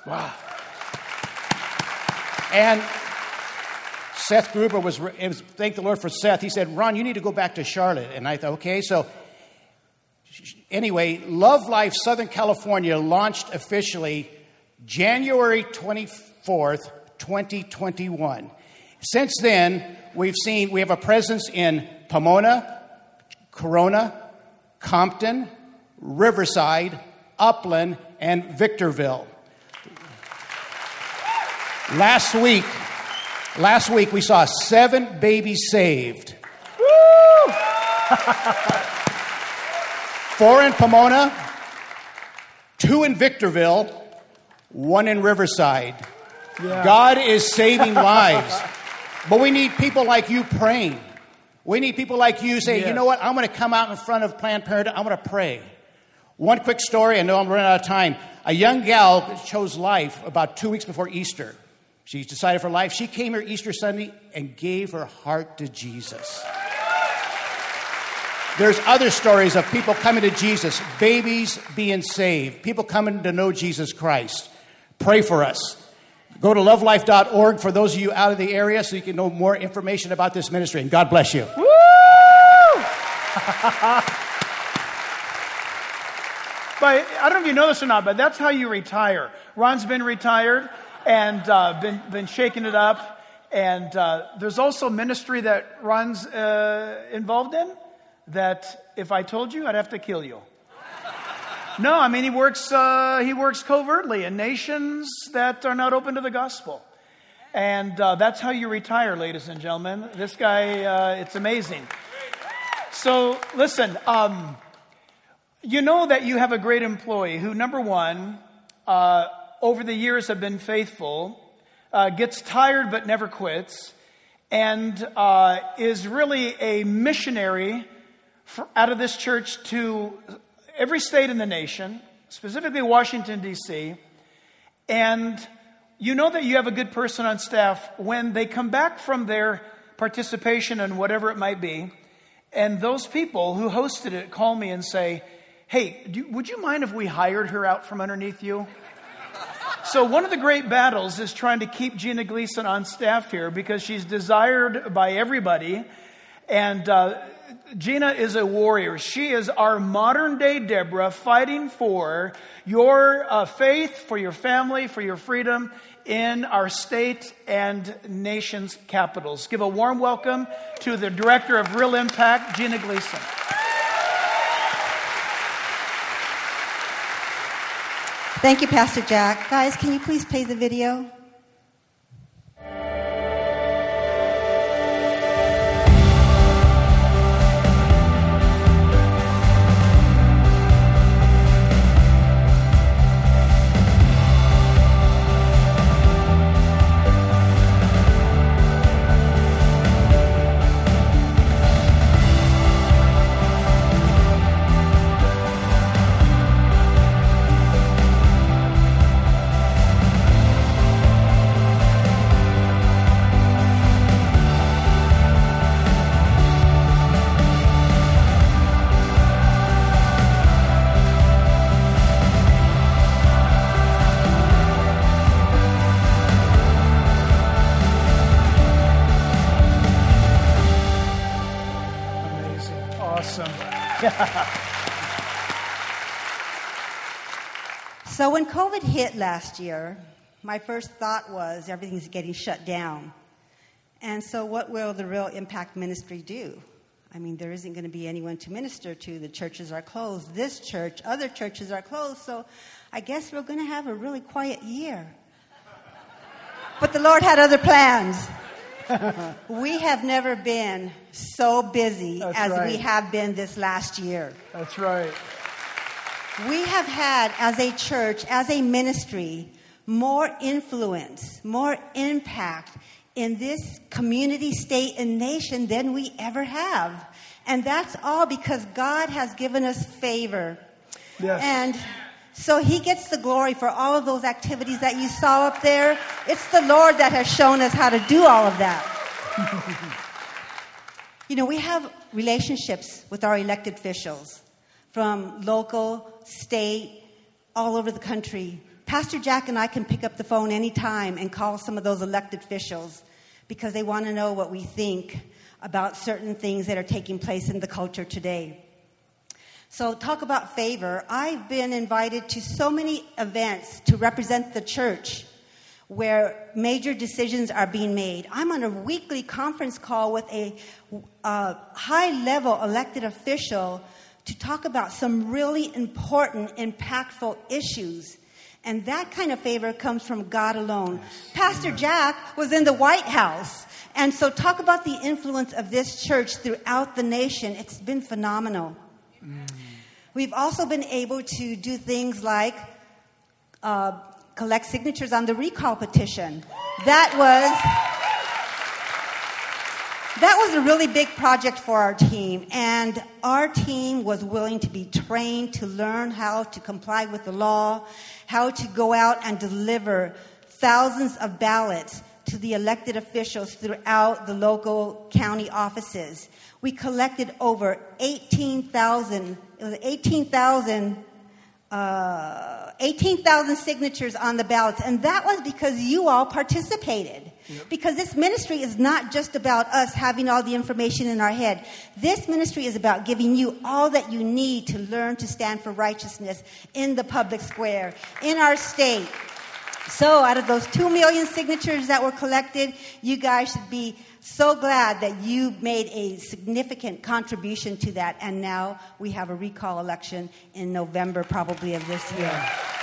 Wow. And Seth Gruber was, was, thank the Lord for Seth. He said, Ron, you need to go back to Charlotte. And I thought, okay. So, anyway, Love Life Southern California launched officially January 24th, 2021. Since then, we've seen, we have a presence in Pomona, Corona, Compton, Riverside, Upland, and Victorville. Last week, last week we saw seven babies saved. <laughs> Four in Pomona, two in Victorville, one in Riverside. God is saving <laughs> lives. But we need people like you praying. We need people like you saying, you know what, I'm going to come out in front of Planned Parenthood, I'm going to pray. One quick story, I know I'm running out of time. A young gal chose life about two weeks before Easter. She decided for life. She came here Easter Sunday and gave her heart to Jesus. There's other stories of people coming to Jesus, babies being saved, people coming to know Jesus Christ. Pray for us. Go to lovelife.org for those of you out of the area so you can know more information about this ministry. And God bless you. <laughs> But I don't know if you know this or not, but that's how you retire. Ron's been retired and uh, been, been shaking it up. And uh, there's also ministry that Ron's uh, involved in that if I told you, I'd have to kill you. No, I mean he works. Uh, he works covertly in nations that are not open to the gospel, and uh, that's how you retire, ladies and gentlemen. This guy, uh, it's amazing. So listen, um, you know that you have a great employee who, number one, uh, over the years have been faithful, uh, gets tired but never quits, and uh, is really a missionary out of this church to every state in the nation, specifically Washington, D.C. And you know that you have a good person on staff when they come back from their participation and whatever it might be, and those people who hosted it call me and say, Hey, do, would you mind if we hired her out from underneath you? So, one of the great battles is trying to keep Gina Gleason on staff here because she's desired by everybody. And uh, Gina is a warrior. She is our modern day Deborah fighting for your uh, faith, for your family, for your freedom in our state and nation's capitals. Give a warm welcome to the director of Real Impact, Gina Gleason. Thank you, Pastor Jack. Guys, can you please play the video? When COVID hit last year, my first thought was everything's getting shut down. And so, what will the Real Impact Ministry do? I mean, there isn't going to be anyone to minister to. The churches are closed. This church, other churches are closed. So, I guess we're going to have a really quiet year. But the Lord had other plans. <laughs> we have never been so busy That's as right. we have been this last year. That's right. We have had, as a church, as a ministry, more influence, more impact in this community, state, and nation than we ever have. And that's all because God has given us favor. Yes. And so He gets the glory for all of those activities that you saw up there. It's the Lord that has shown us how to do all of that. <laughs> you know, we have relationships with our elected officials from local, state, all over the country. Pastor Jack and I can pick up the phone anytime and call some of those elected officials because they want to know what we think about certain things that are taking place in the culture today. So, talk about favor. I've been invited to so many events to represent the church where major decisions are being made. I'm on a weekly conference call with a uh, high level elected official to talk about some really important, impactful issues. And that kind of favor comes from God alone. Pastor Jack was in the White House. And so, talk about the influence of this church throughout the nation. It's been phenomenal. We've also been able to do things like uh, collect signatures on the recall petition. That was that was a really big project for our team, and our team was willing to be trained to learn how to comply with the law, how to go out and deliver thousands of ballots to the elected officials throughout the local county offices. We collected over 18,000, it was 18,000 uh, 18,000 signatures on the ballots, and that was because you all participated. Because this ministry is not just about us having all the information in our head. This ministry is about giving you all that you need to learn to stand for righteousness in the public square, in our state. So, out of those 2 million signatures that were collected, you guys should be so glad that you made a significant contribution to that. And now we have a recall election in November, probably, of this year. Uh,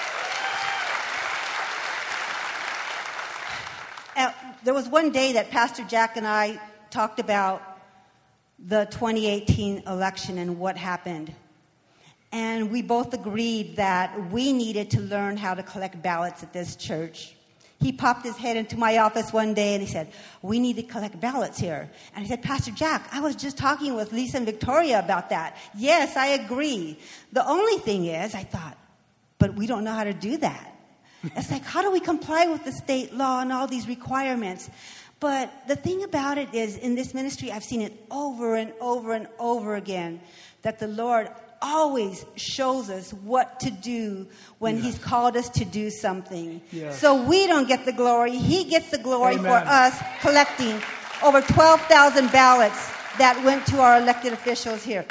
there was one day that Pastor Jack and I talked about the 2018 election and what happened. And we both agreed that we needed to learn how to collect ballots at this church. He popped his head into my office one day and he said, We need to collect ballots here. And I said, Pastor Jack, I was just talking with Lisa and Victoria about that. Yes, I agree. The only thing is, I thought, but we don't know how to do that. It's like, how do we comply with the state law and all these requirements? But the thing about it is, in this ministry, I've seen it over and over and over again that the Lord always shows us what to do when He's called us to do something. So we don't get the glory, He gets the glory for us collecting over 12,000 ballots that went to our elected officials here.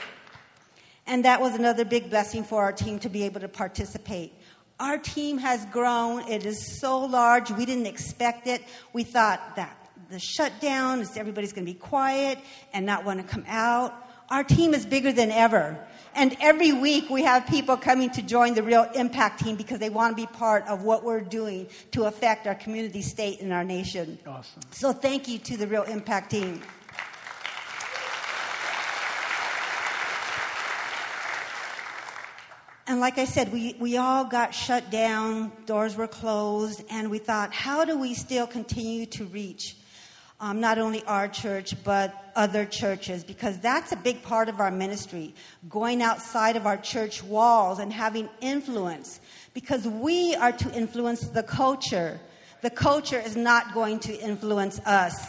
And that was another big blessing for our team to be able to participate. Our team has grown. It is so large. We didn't expect it. We thought that the shutdown is everybody's going to be quiet and not want to come out. Our team is bigger than ever. And every week we have people coming to join the Real Impact team because they want to be part of what we're doing to affect our community, state, and our nation. Awesome. So thank you to the Real Impact team. And like I said, we, we all got shut down, doors were closed, and we thought, how do we still continue to reach um, not only our church, but other churches? Because that's a big part of our ministry, going outside of our church walls and having influence. Because we are to influence the culture. The culture is not going to influence us.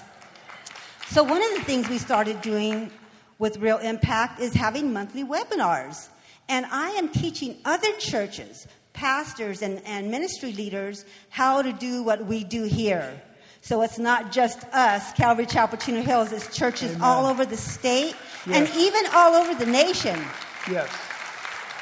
So, one of the things we started doing with Real Impact is having monthly webinars. And I am teaching other churches, pastors, and, and ministry leaders how to do what we do here. So it's not just us, Calvary Chapel Chino Hills, it's churches all over the state and even all over the nation. Yes.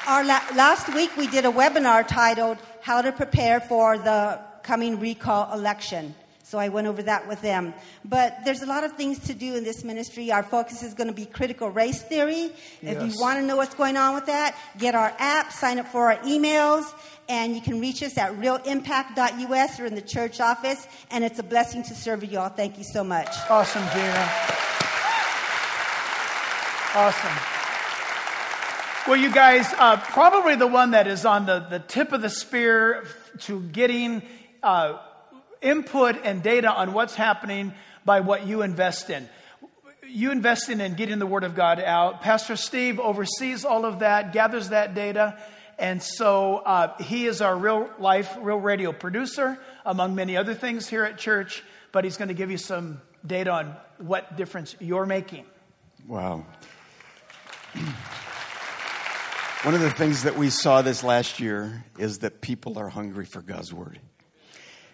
Our la- last week we did a webinar titled How to Prepare for the Coming Recall Election. So I went over that with them. But there's a lot of things to do in this ministry. Our focus is going to be critical race theory. If you want to know what's going on with that, get our app, sign up for our emails, and you can reach us at realimpact.us or in the church office. And it's a blessing to serve you all. Thank you so much. Awesome, Gina. Awesome. Well, you guys, uh, probably the one that is on the, the tip of the spear to getting uh, input and data on what's happening by what you invest in. You invest in and getting the Word of God out. Pastor Steve oversees all of that, gathers that data. And so uh, he is our real life, real radio producer, among many other things here at church. But he's going to give you some data on what difference you're making. Wow. One of the things that we saw this last year is that people are hungry for God's Word.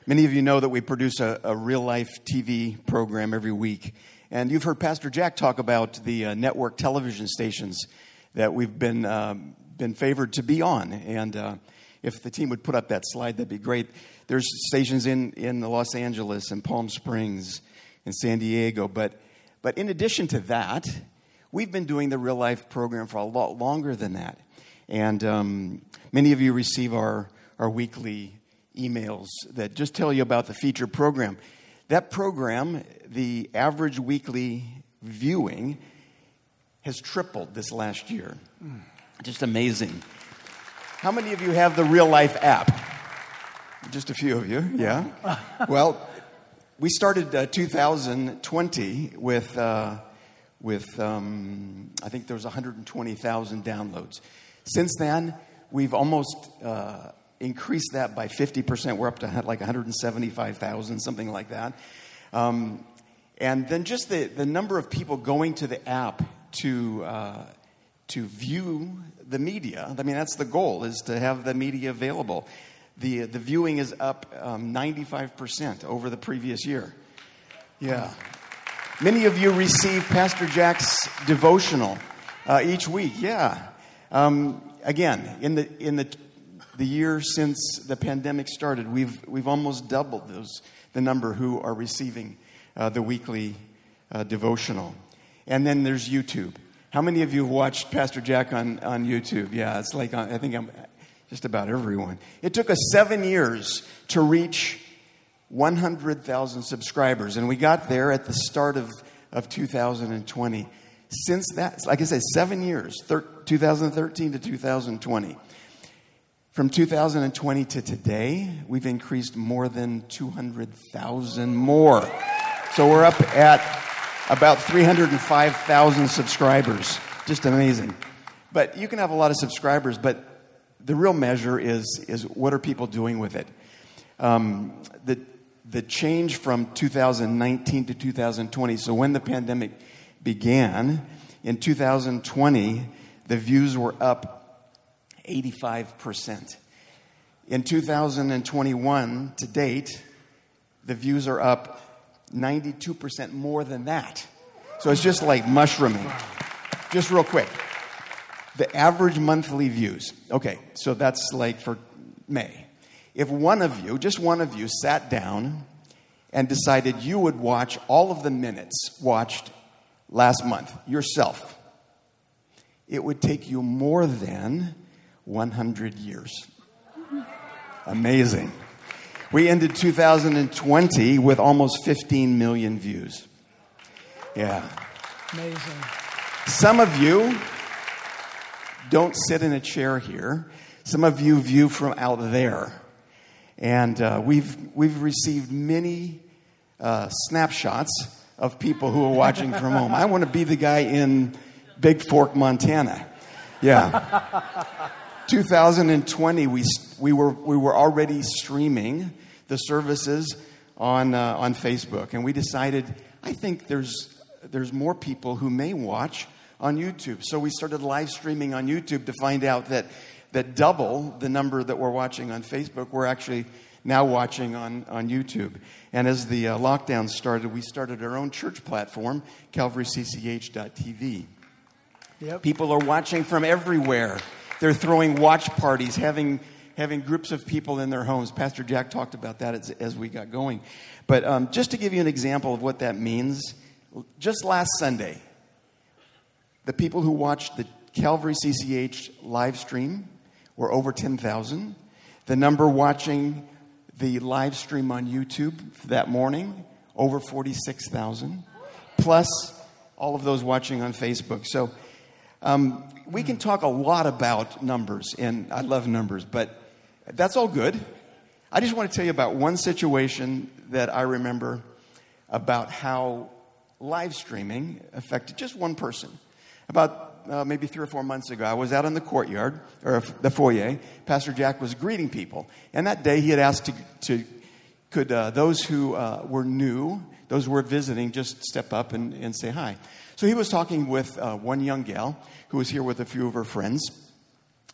Many of you know that we produce a, a real life TV program every week. And you've heard Pastor Jack talk about the uh, network television stations that we've been, um, been favored to be on. And uh, if the team would put up that slide, that'd be great. There's stations in, in Los Angeles and Palm Springs and San Diego. But, but in addition to that, we've been doing the real life program for a lot longer than that. And um, many of you receive our, our weekly emails that just tell you about the feature program. That program, the average weekly viewing, has tripled this last year. Just amazing. How many of you have the real life app? Just a few of you, yeah. <laughs> well, we started uh, 2020 with, uh, with um, I think there was 120,000 downloads. Since then, we've almost uh, increased that by 50%. We're up to like 175,000, something like that. Um, and then just the, the number of people going to the app to, uh, to view the media. I mean, that's the goal, is to have the media available. The, the viewing is up um, 95% over the previous year. Yeah. Many of you receive Pastor Jack's devotional uh, each week. Yeah. Um, again, in the in the the year since the pandemic started, we've we've almost doubled those the number who are receiving uh, the weekly uh, devotional. And then there's YouTube. How many of you have watched Pastor Jack on on YouTube? Yeah, it's like on, I think I'm just about everyone. It took us seven years to reach 100,000 subscribers, and we got there at the start of, of 2020. Since that, like I said, seven years, thir- 2013 to 2020. From 2020 to today, we've increased more than 200,000 more. So we're up at about 305,000 subscribers. Just amazing. But you can have a lot of subscribers, but the real measure is, is what are people doing with it? Um, the, the change from 2019 to 2020, so when the pandemic began, in 2020, the views were up 85%. In 2021, to date, the views are up 92% more than that. So it's just like mushrooming. Just real quick. The average monthly views. Okay, so that's like for May. If one of you, just one of you, sat down and decided you would watch all of the minutes watched last month yourself, it would take you more than 100 years. Amazing. We ended 2020 with almost 15 million views. Yeah. Amazing. Some of you don't sit in a chair here. Some of you view from out there. And uh, we've, we've received many uh, snapshots of people who are watching from <laughs> home. I want to be the guy in Big Fork, Montana. Yeah. 2020, we, we, were, we were already streaming the services on, uh, on Facebook. And we decided, I think there's, there's more people who may watch on YouTube. So we started live streaming on YouTube to find out that, that double the number that we're watching on Facebook we're actually now watching on, on YouTube. And as the uh, lockdown started, we started our own church platform, calvarycch.tv. Yep. People are watching from everywhere. They're throwing watch parties, having, having groups of people in their homes. Pastor Jack talked about that as, as we got going. But um, just to give you an example of what that means, just last Sunday, the people who watched the Calvary CCH live stream were over 10,000. The number watching the live stream on YouTube that morning, over 46,000, plus all of those watching on Facebook. So um, we can talk a lot about numbers, and I love numbers, but that's all good. I just want to tell you about one situation that I remember about how live streaming affected just one person. About uh, maybe three or four months ago, I was out in the courtyard, or the foyer. Pastor Jack was greeting people. And that day he had asked to, to could uh, those who uh, were new, those who were visiting, just step up and, and say hi. So he was talking with uh, one young gal who was here with a few of her friends.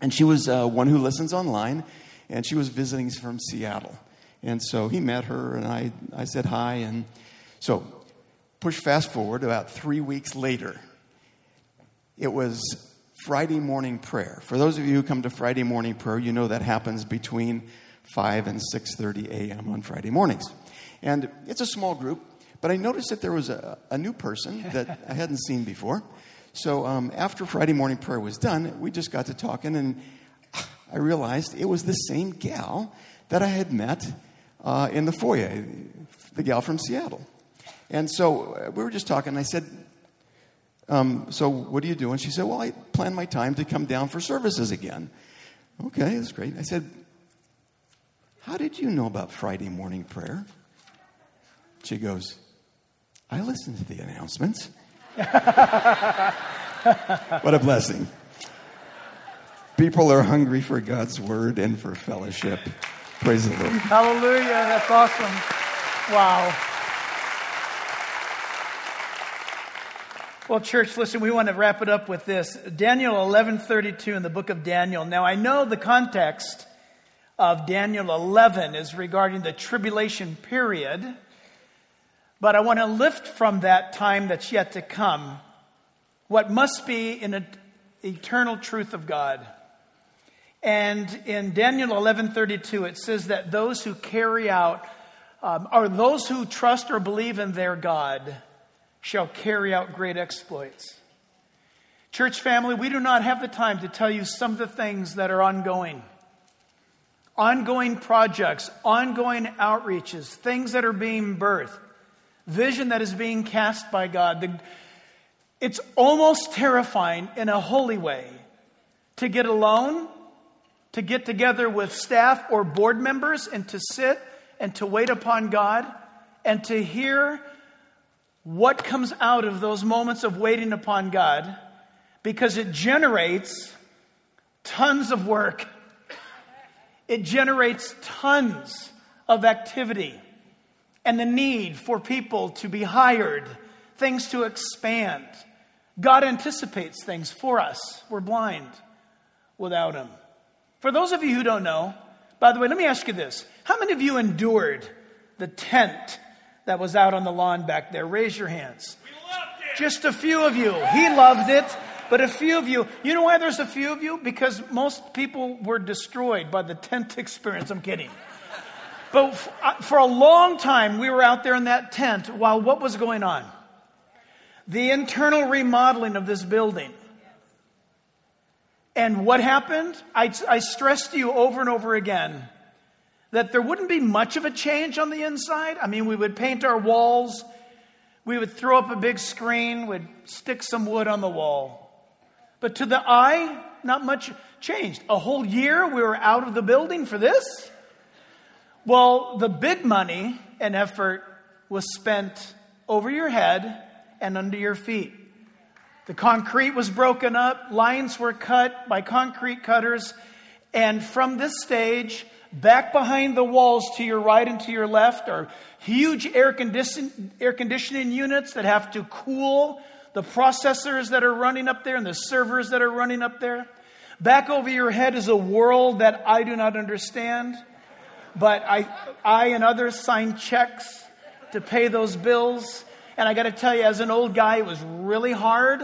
And she was uh, one who listens online, and she was visiting from Seattle. And so he met her, and I, I said hi. And so, push fast forward about three weeks later it was Friday morning prayer. For those of you who come to Friday morning prayer, you know that happens between 5 and 6:30 a.m. on Friday mornings. And it's a small group, but I noticed that there was a, a new person that I hadn't seen before. So um, after Friday morning prayer was done, we just got to talking, and I realized it was the same gal that I had met uh, in the foyer, the gal from Seattle. And so uh, we were just talking, and I said, um, so what do you do? And she said, Well, I plan my time to come down for services again. Okay, that's great. I said, How did you know about Friday morning prayer? She goes, I listen to the announcements. <laughs> what a blessing. People are hungry for God's word and for fellowship. Praise the Lord. Hallelujah. That's awesome. Wow. Well, church, listen, we want to wrap it up with this. Daniel 11:32 in the book of Daniel. Now, I know the context of Daniel 11 is regarding the tribulation period, but I want to lift from that time that's yet to come what must be an eternal truth of God. And in Daniel 11:32 it says that those who carry out um, are those who trust or believe in their God shall carry out great exploits. Church family, we do not have the time to tell you some of the things that are ongoing. Ongoing projects, ongoing outreaches, things that are being birthed, vision that is being cast by God. The, it's almost terrifying in a holy way to get alone, to get together with staff or board members, and to sit and to wait upon God and to hear what comes out of those moments of waiting upon God because it generates tons of work. It generates tons of activity and the need for people to be hired, things to expand. God anticipates things for us. We're blind without Him. For those of you who don't know, by the way, let me ask you this How many of you endured the tent that was out on the lawn back there? Raise your hands. Just a few of you. He loved it, but a few of you. You know why there's a few of you? Because most people were destroyed by the tent <laughs> experience. I'm kidding. But uh, for a long time, we were out there in that tent while what was going on? The internal remodeling of this building. And what happened? I, I stressed to you over and over again that there wouldn't be much of a change on the inside. I mean, we would paint our walls, we would throw up a big screen, we'd stick some wood on the wall. But to the eye, not much changed. A whole year we were out of the building for this? Well, the big money and effort was spent over your head and under your feet. The concrete was broken up, lines were cut by concrete cutters, and from this stage, Back behind the walls to your right and to your left are huge air, condition, air conditioning units that have to cool the processors that are running up there and the servers that are running up there. Back over your head is a world that I do not understand. But I, I and others signed checks to pay those bills. And I got to tell you, as an old guy, it was really hard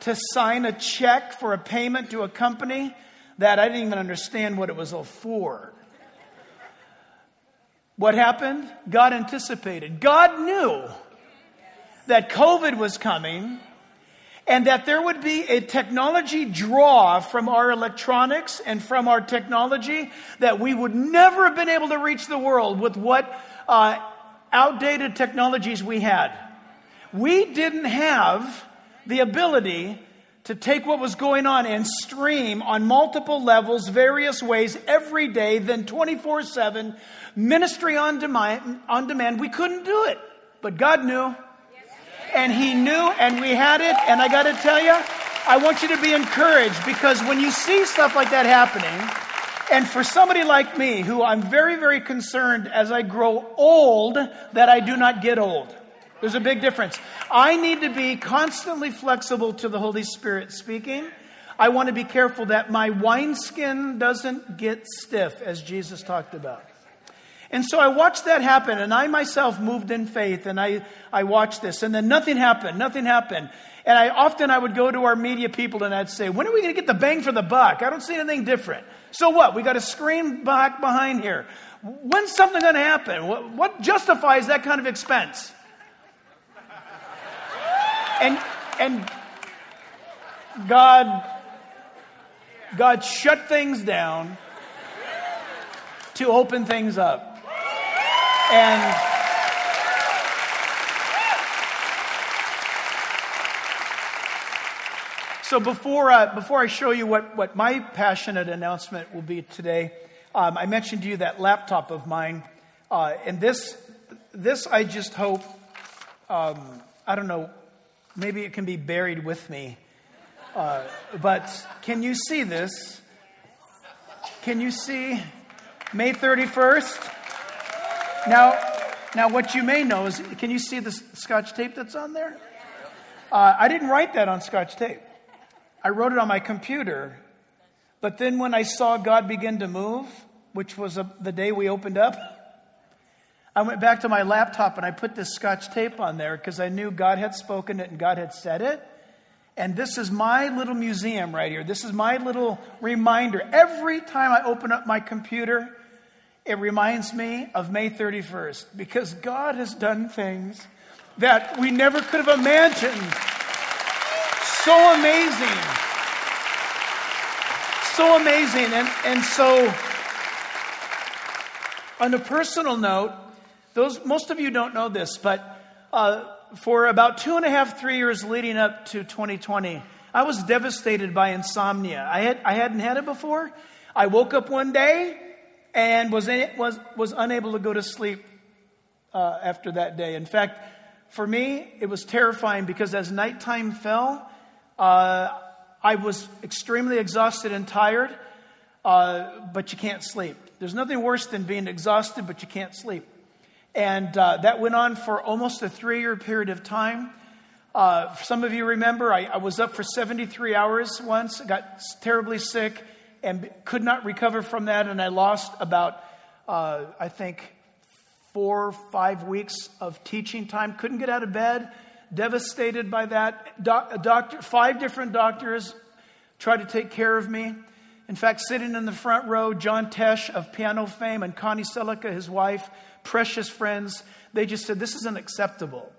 to sign a check for a payment to a company that I didn't even understand what it was all for. What happened? God anticipated. God knew that COVID was coming and that there would be a technology draw from our electronics and from our technology that we would never have been able to reach the world with what uh, outdated technologies we had. We didn't have the ability to take what was going on and stream on multiple levels, various ways, every day, then 24 7, ministry on demand, on demand. We couldn't do it, but God knew. And He knew, and we had it. And I got to tell you, I want you to be encouraged because when you see stuff like that happening, and for somebody like me, who I'm very, very concerned as I grow old, that I do not get old. There's a big difference. I need to be constantly flexible to the Holy Spirit speaking. I want to be careful that my wineskin doesn't get stiff, as Jesus talked about. And so I watched that happen, and I myself moved in faith, and I, I watched this, and then nothing happened, nothing happened. And I often I would go to our media people and I'd say, when are we going to get the bang for the buck? I don't see anything different. So what? We got a screen back behind here. When's something going to happen? What, what justifies that kind of expense? And, and God, God shut things down to open things up. And so before, uh, before I show you what, what my passionate announcement will be today, um, I mentioned to you that laptop of mine. Uh, and this, this I just hope, um, I don't know, Maybe it can be buried with me. Uh, but can you see this? Can you see May 31st? Now, now, what you may know is can you see the scotch tape that's on there? Uh, I didn't write that on scotch tape. I wrote it on my computer. But then when I saw God begin to move, which was a, the day we opened up, I went back to my laptop and I put this scotch tape on there because I knew God had spoken it and God had said it. And this is my little museum right here. This is my little reminder. Every time I open up my computer, it reminds me of May 31st because God has done things that we never could have imagined. So amazing. So amazing. And, and so, on a personal note, those, most of you don't know this, but uh, for about two and a half, three years leading up to 2020, I was devastated by insomnia. I, had, I hadn't had it before. I woke up one day and was, was, was unable to go to sleep uh, after that day. In fact, for me, it was terrifying because as nighttime fell, uh, I was extremely exhausted and tired, uh, but you can't sleep. There's nothing worse than being exhausted, but you can't sleep. And uh, that went on for almost a three year period of time. Uh, some of you remember I, I, was up for 73 hours once, I got terribly sick, and could not recover from that. And I lost about, uh, I think, four or five weeks of teaching time. Couldn't get out of bed, devastated by that. Doc, doctor, five different doctors tried to take care of me. In fact, sitting in the front row, John Tesh of piano fame and Connie Sellecca, his wife, precious friends, they just said, This isn't acceptable.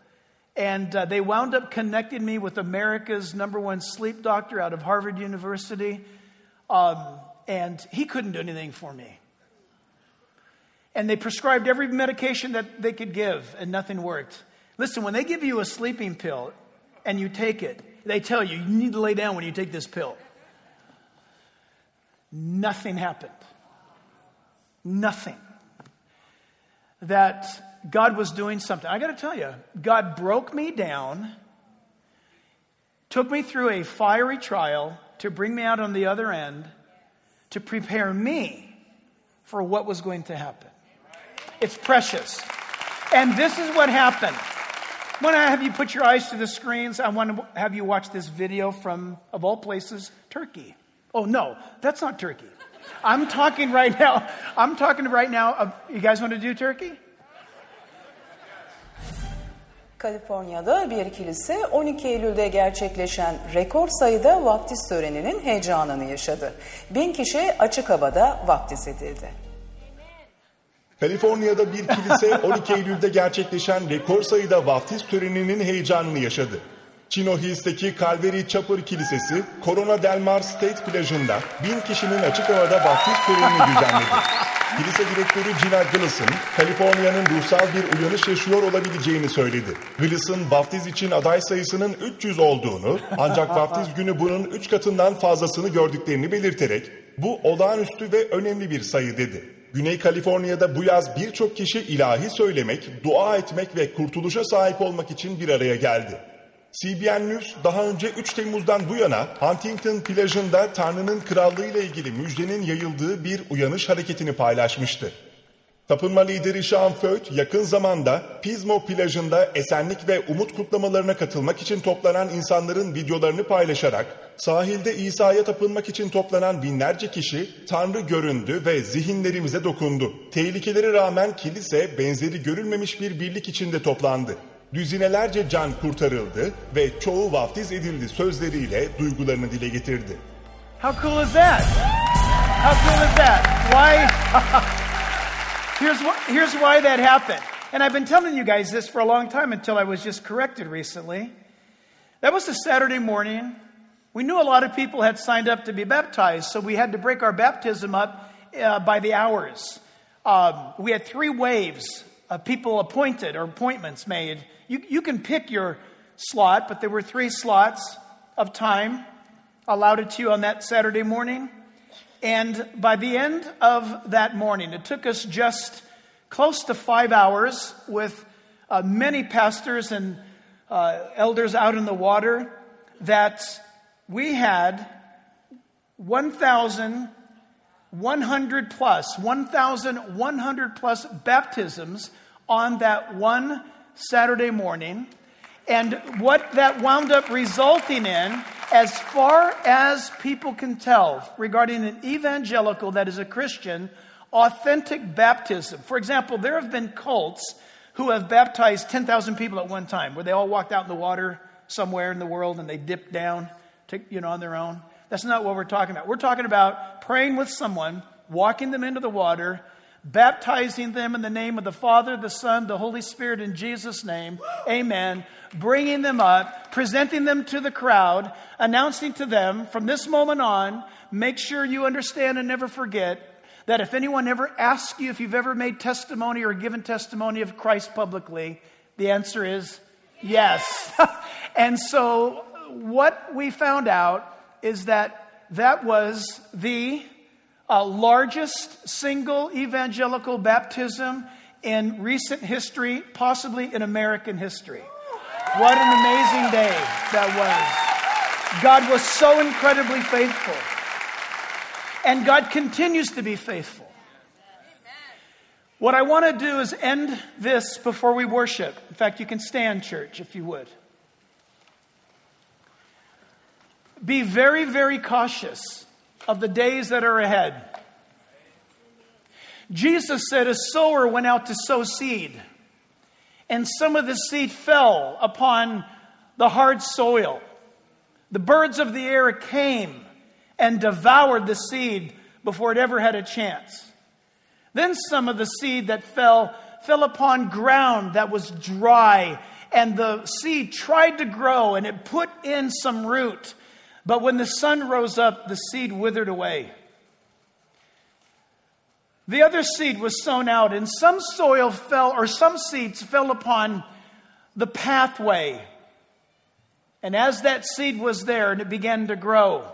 And uh, they wound up connecting me with America's number one sleep doctor out of Harvard University. Um, and he couldn't do anything for me. And they prescribed every medication that they could give, and nothing worked. Listen, when they give you a sleeping pill and you take it, they tell you, you need to lay down when you take this pill. Nothing happened. Nothing that God was doing something. I got to tell you, God broke me down, took me through a fiery trial to bring me out on the other end, to prepare me for what was going to happen. It's precious. And this is what happened. When I have you put your eyes to the screens, I want to have you watch this video from, of all places, Turkey. Oh, no, that's not Turkey. I'm talking right now. I'm talking right now. Of, you guys want to do Turkey? Kaliforniya'da bir kilise 12 Eylül'de gerçekleşen rekor sayıda vaftiz töreninin heyecanını yaşadı. Bin kişi açık havada vaftiz edildi. Kaliforniya'da bir kilise <laughs> 12 Eylül'de gerçekleşen rekor sayıda vaftiz töreninin heyecanını yaşadı. Chino Hills'teki Calvary Chapel Kilisesi, Corona Del Mar State plajında bin kişinin açık havada vaftiz törenini düzenledi. <laughs> Kilise direktörü Gina Gillis'ın, Kaliforniya'nın ruhsal bir uyanış yaşıyor olabileceğini söyledi. Gillis'ın vaftiz için aday sayısının 300 olduğunu, ancak vaftiz günü bunun 3 katından fazlasını gördüklerini belirterek, bu olağanüstü ve önemli bir sayı dedi. Güney Kaliforniya'da bu yaz birçok kişi ilahi söylemek, dua etmek ve kurtuluşa sahip olmak için bir araya geldi. CBN News daha önce 3 Temmuz'dan bu yana Huntington plajında Tanrı'nın krallığı ile ilgili müjdenin yayıldığı bir uyanış hareketini paylaşmıştı. Tapınma lideri Sean Föt yakın zamanda Pismo plajında esenlik ve umut kutlamalarına katılmak için toplanan insanların videolarını paylaşarak sahilde İsa'ya tapınmak için toplanan binlerce kişi Tanrı göründü ve zihinlerimize dokundu. Tehlikelere rağmen kilise benzeri görülmemiş bir birlik içinde toplandı. Düzinelerce can kurtarıldı ve çoğu vaftiz edildi sözleriyle duygularını dile getirdi. How cool is that? How cool is that? Why? <laughs> here's, wh- here's why that happened. And I've been telling you guys this for a long time until I was just corrected recently. That was a Saturday morning. We knew a lot of people had signed up to be baptized, so we had to break our baptism up uh, by the hours. Um, we had three waves of people appointed or appointments made. You, you can pick your slot, but there were three slots of time allotted to you on that Saturday morning. And by the end of that morning, it took us just close to five hours with uh, many pastors and uh, elders out in the water that we had 1,100 plus, 1,100 plus baptisms on that one Saturday morning. And what that wound up resulting in, as far as people can tell, regarding an evangelical that is a Christian, authentic baptism. For example, there have been cults who have baptized 10,000 people at one time, where they all walked out in the water somewhere in the world and they dipped down, to, you know, on their own. That's not what we're talking about. We're talking about praying with someone, walking them into the water, baptizing them in the name of the Father, the Son, the Holy Spirit, in Jesus' name. Amen. Bringing them up, presenting them to the crowd, announcing to them from this moment on, make sure you understand and never forget that if anyone ever asks you if you've ever made testimony or given testimony of Christ publicly, the answer is yes. <laughs> and so, what we found out is that that was the uh, largest single evangelical baptism in recent history, possibly in American history. What an amazing day that was. God was so incredibly faithful. And God continues to be faithful. What I want to do is end this before we worship. In fact, you can stand, church, if you would. Be very, very cautious of the days that are ahead. Jesus said, A sower went out to sow seed, and some of the seed fell upon the hard soil. The birds of the air came and devoured the seed before it ever had a chance. Then some of the seed that fell fell upon ground that was dry, and the seed tried to grow and it put in some root. But when the sun rose up, the seed withered away. The other seed was sown out, and some soil fell, or some seeds fell upon the pathway. And as that seed was there and it began to grow,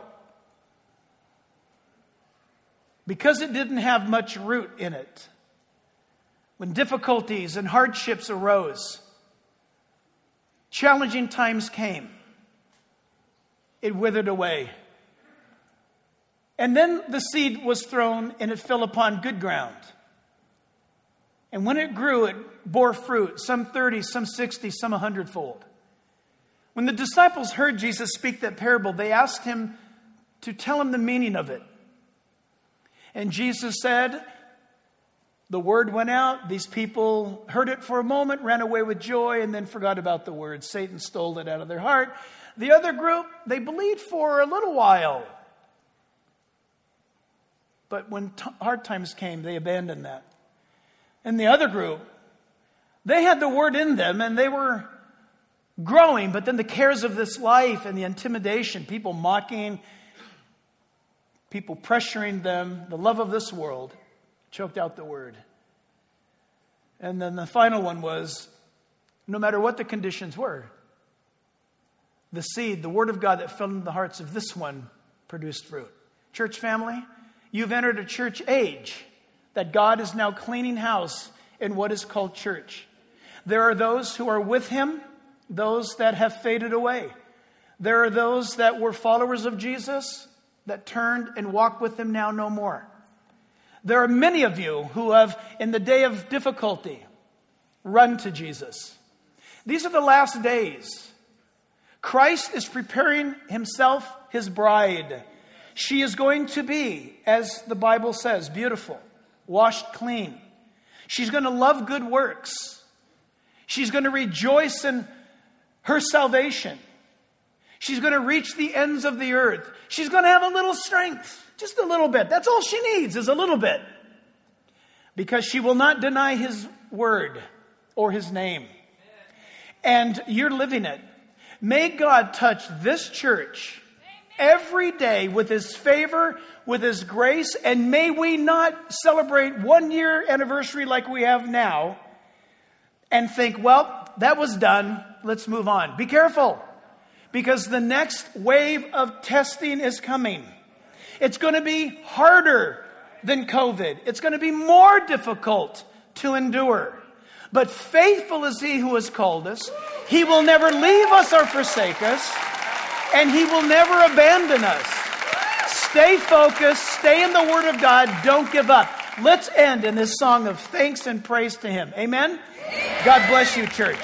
because it didn't have much root in it, when difficulties and hardships arose, challenging times came, it withered away. And then the seed was thrown and it fell upon good ground. And when it grew, it bore fruit, some 30, some 60, some 100 fold. When the disciples heard Jesus speak that parable, they asked him to tell them the meaning of it. And Jesus said, the word went out. These people heard it for a moment, ran away with joy, and then forgot about the word. Satan stole it out of their heart. The other group, they believed for a little while. But when t- hard times came, they abandoned that. And the other group, they had the word in them and they were growing, but then the cares of this life and the intimidation, people mocking, people pressuring them, the love of this world, choked out the word. And then the final one was no matter what the conditions were, the seed, the word of God that fell into the hearts of this one produced fruit. Church family, you've entered a church age that God is now cleaning house in what is called church. There are those who are with him, those that have faded away. There are those that were followers of Jesus that turned and walk with him now no more. There are many of you who have, in the day of difficulty, run to Jesus. These are the last days. Christ is preparing himself, his bride. She is going to be, as the Bible says, beautiful, washed clean. She's going to love good works. She's going to rejoice in her salvation. She's going to reach the ends of the earth. She's going to have a little strength. Just a little bit. That's all she needs is a little bit. Because she will not deny his word or his name. And you're living it. May God touch this church every day with his favor, with his grace, and may we not celebrate one year anniversary like we have now and think, well, that was done. Let's move on. Be careful because the next wave of testing is coming. It's going to be harder than COVID. It's going to be more difficult to endure. But faithful is He who has called us. He will never leave us or forsake us, and He will never abandon us. Stay focused, stay in the Word of God, don't give up. Let's end in this song of thanks and praise to Him. Amen? God bless you, church.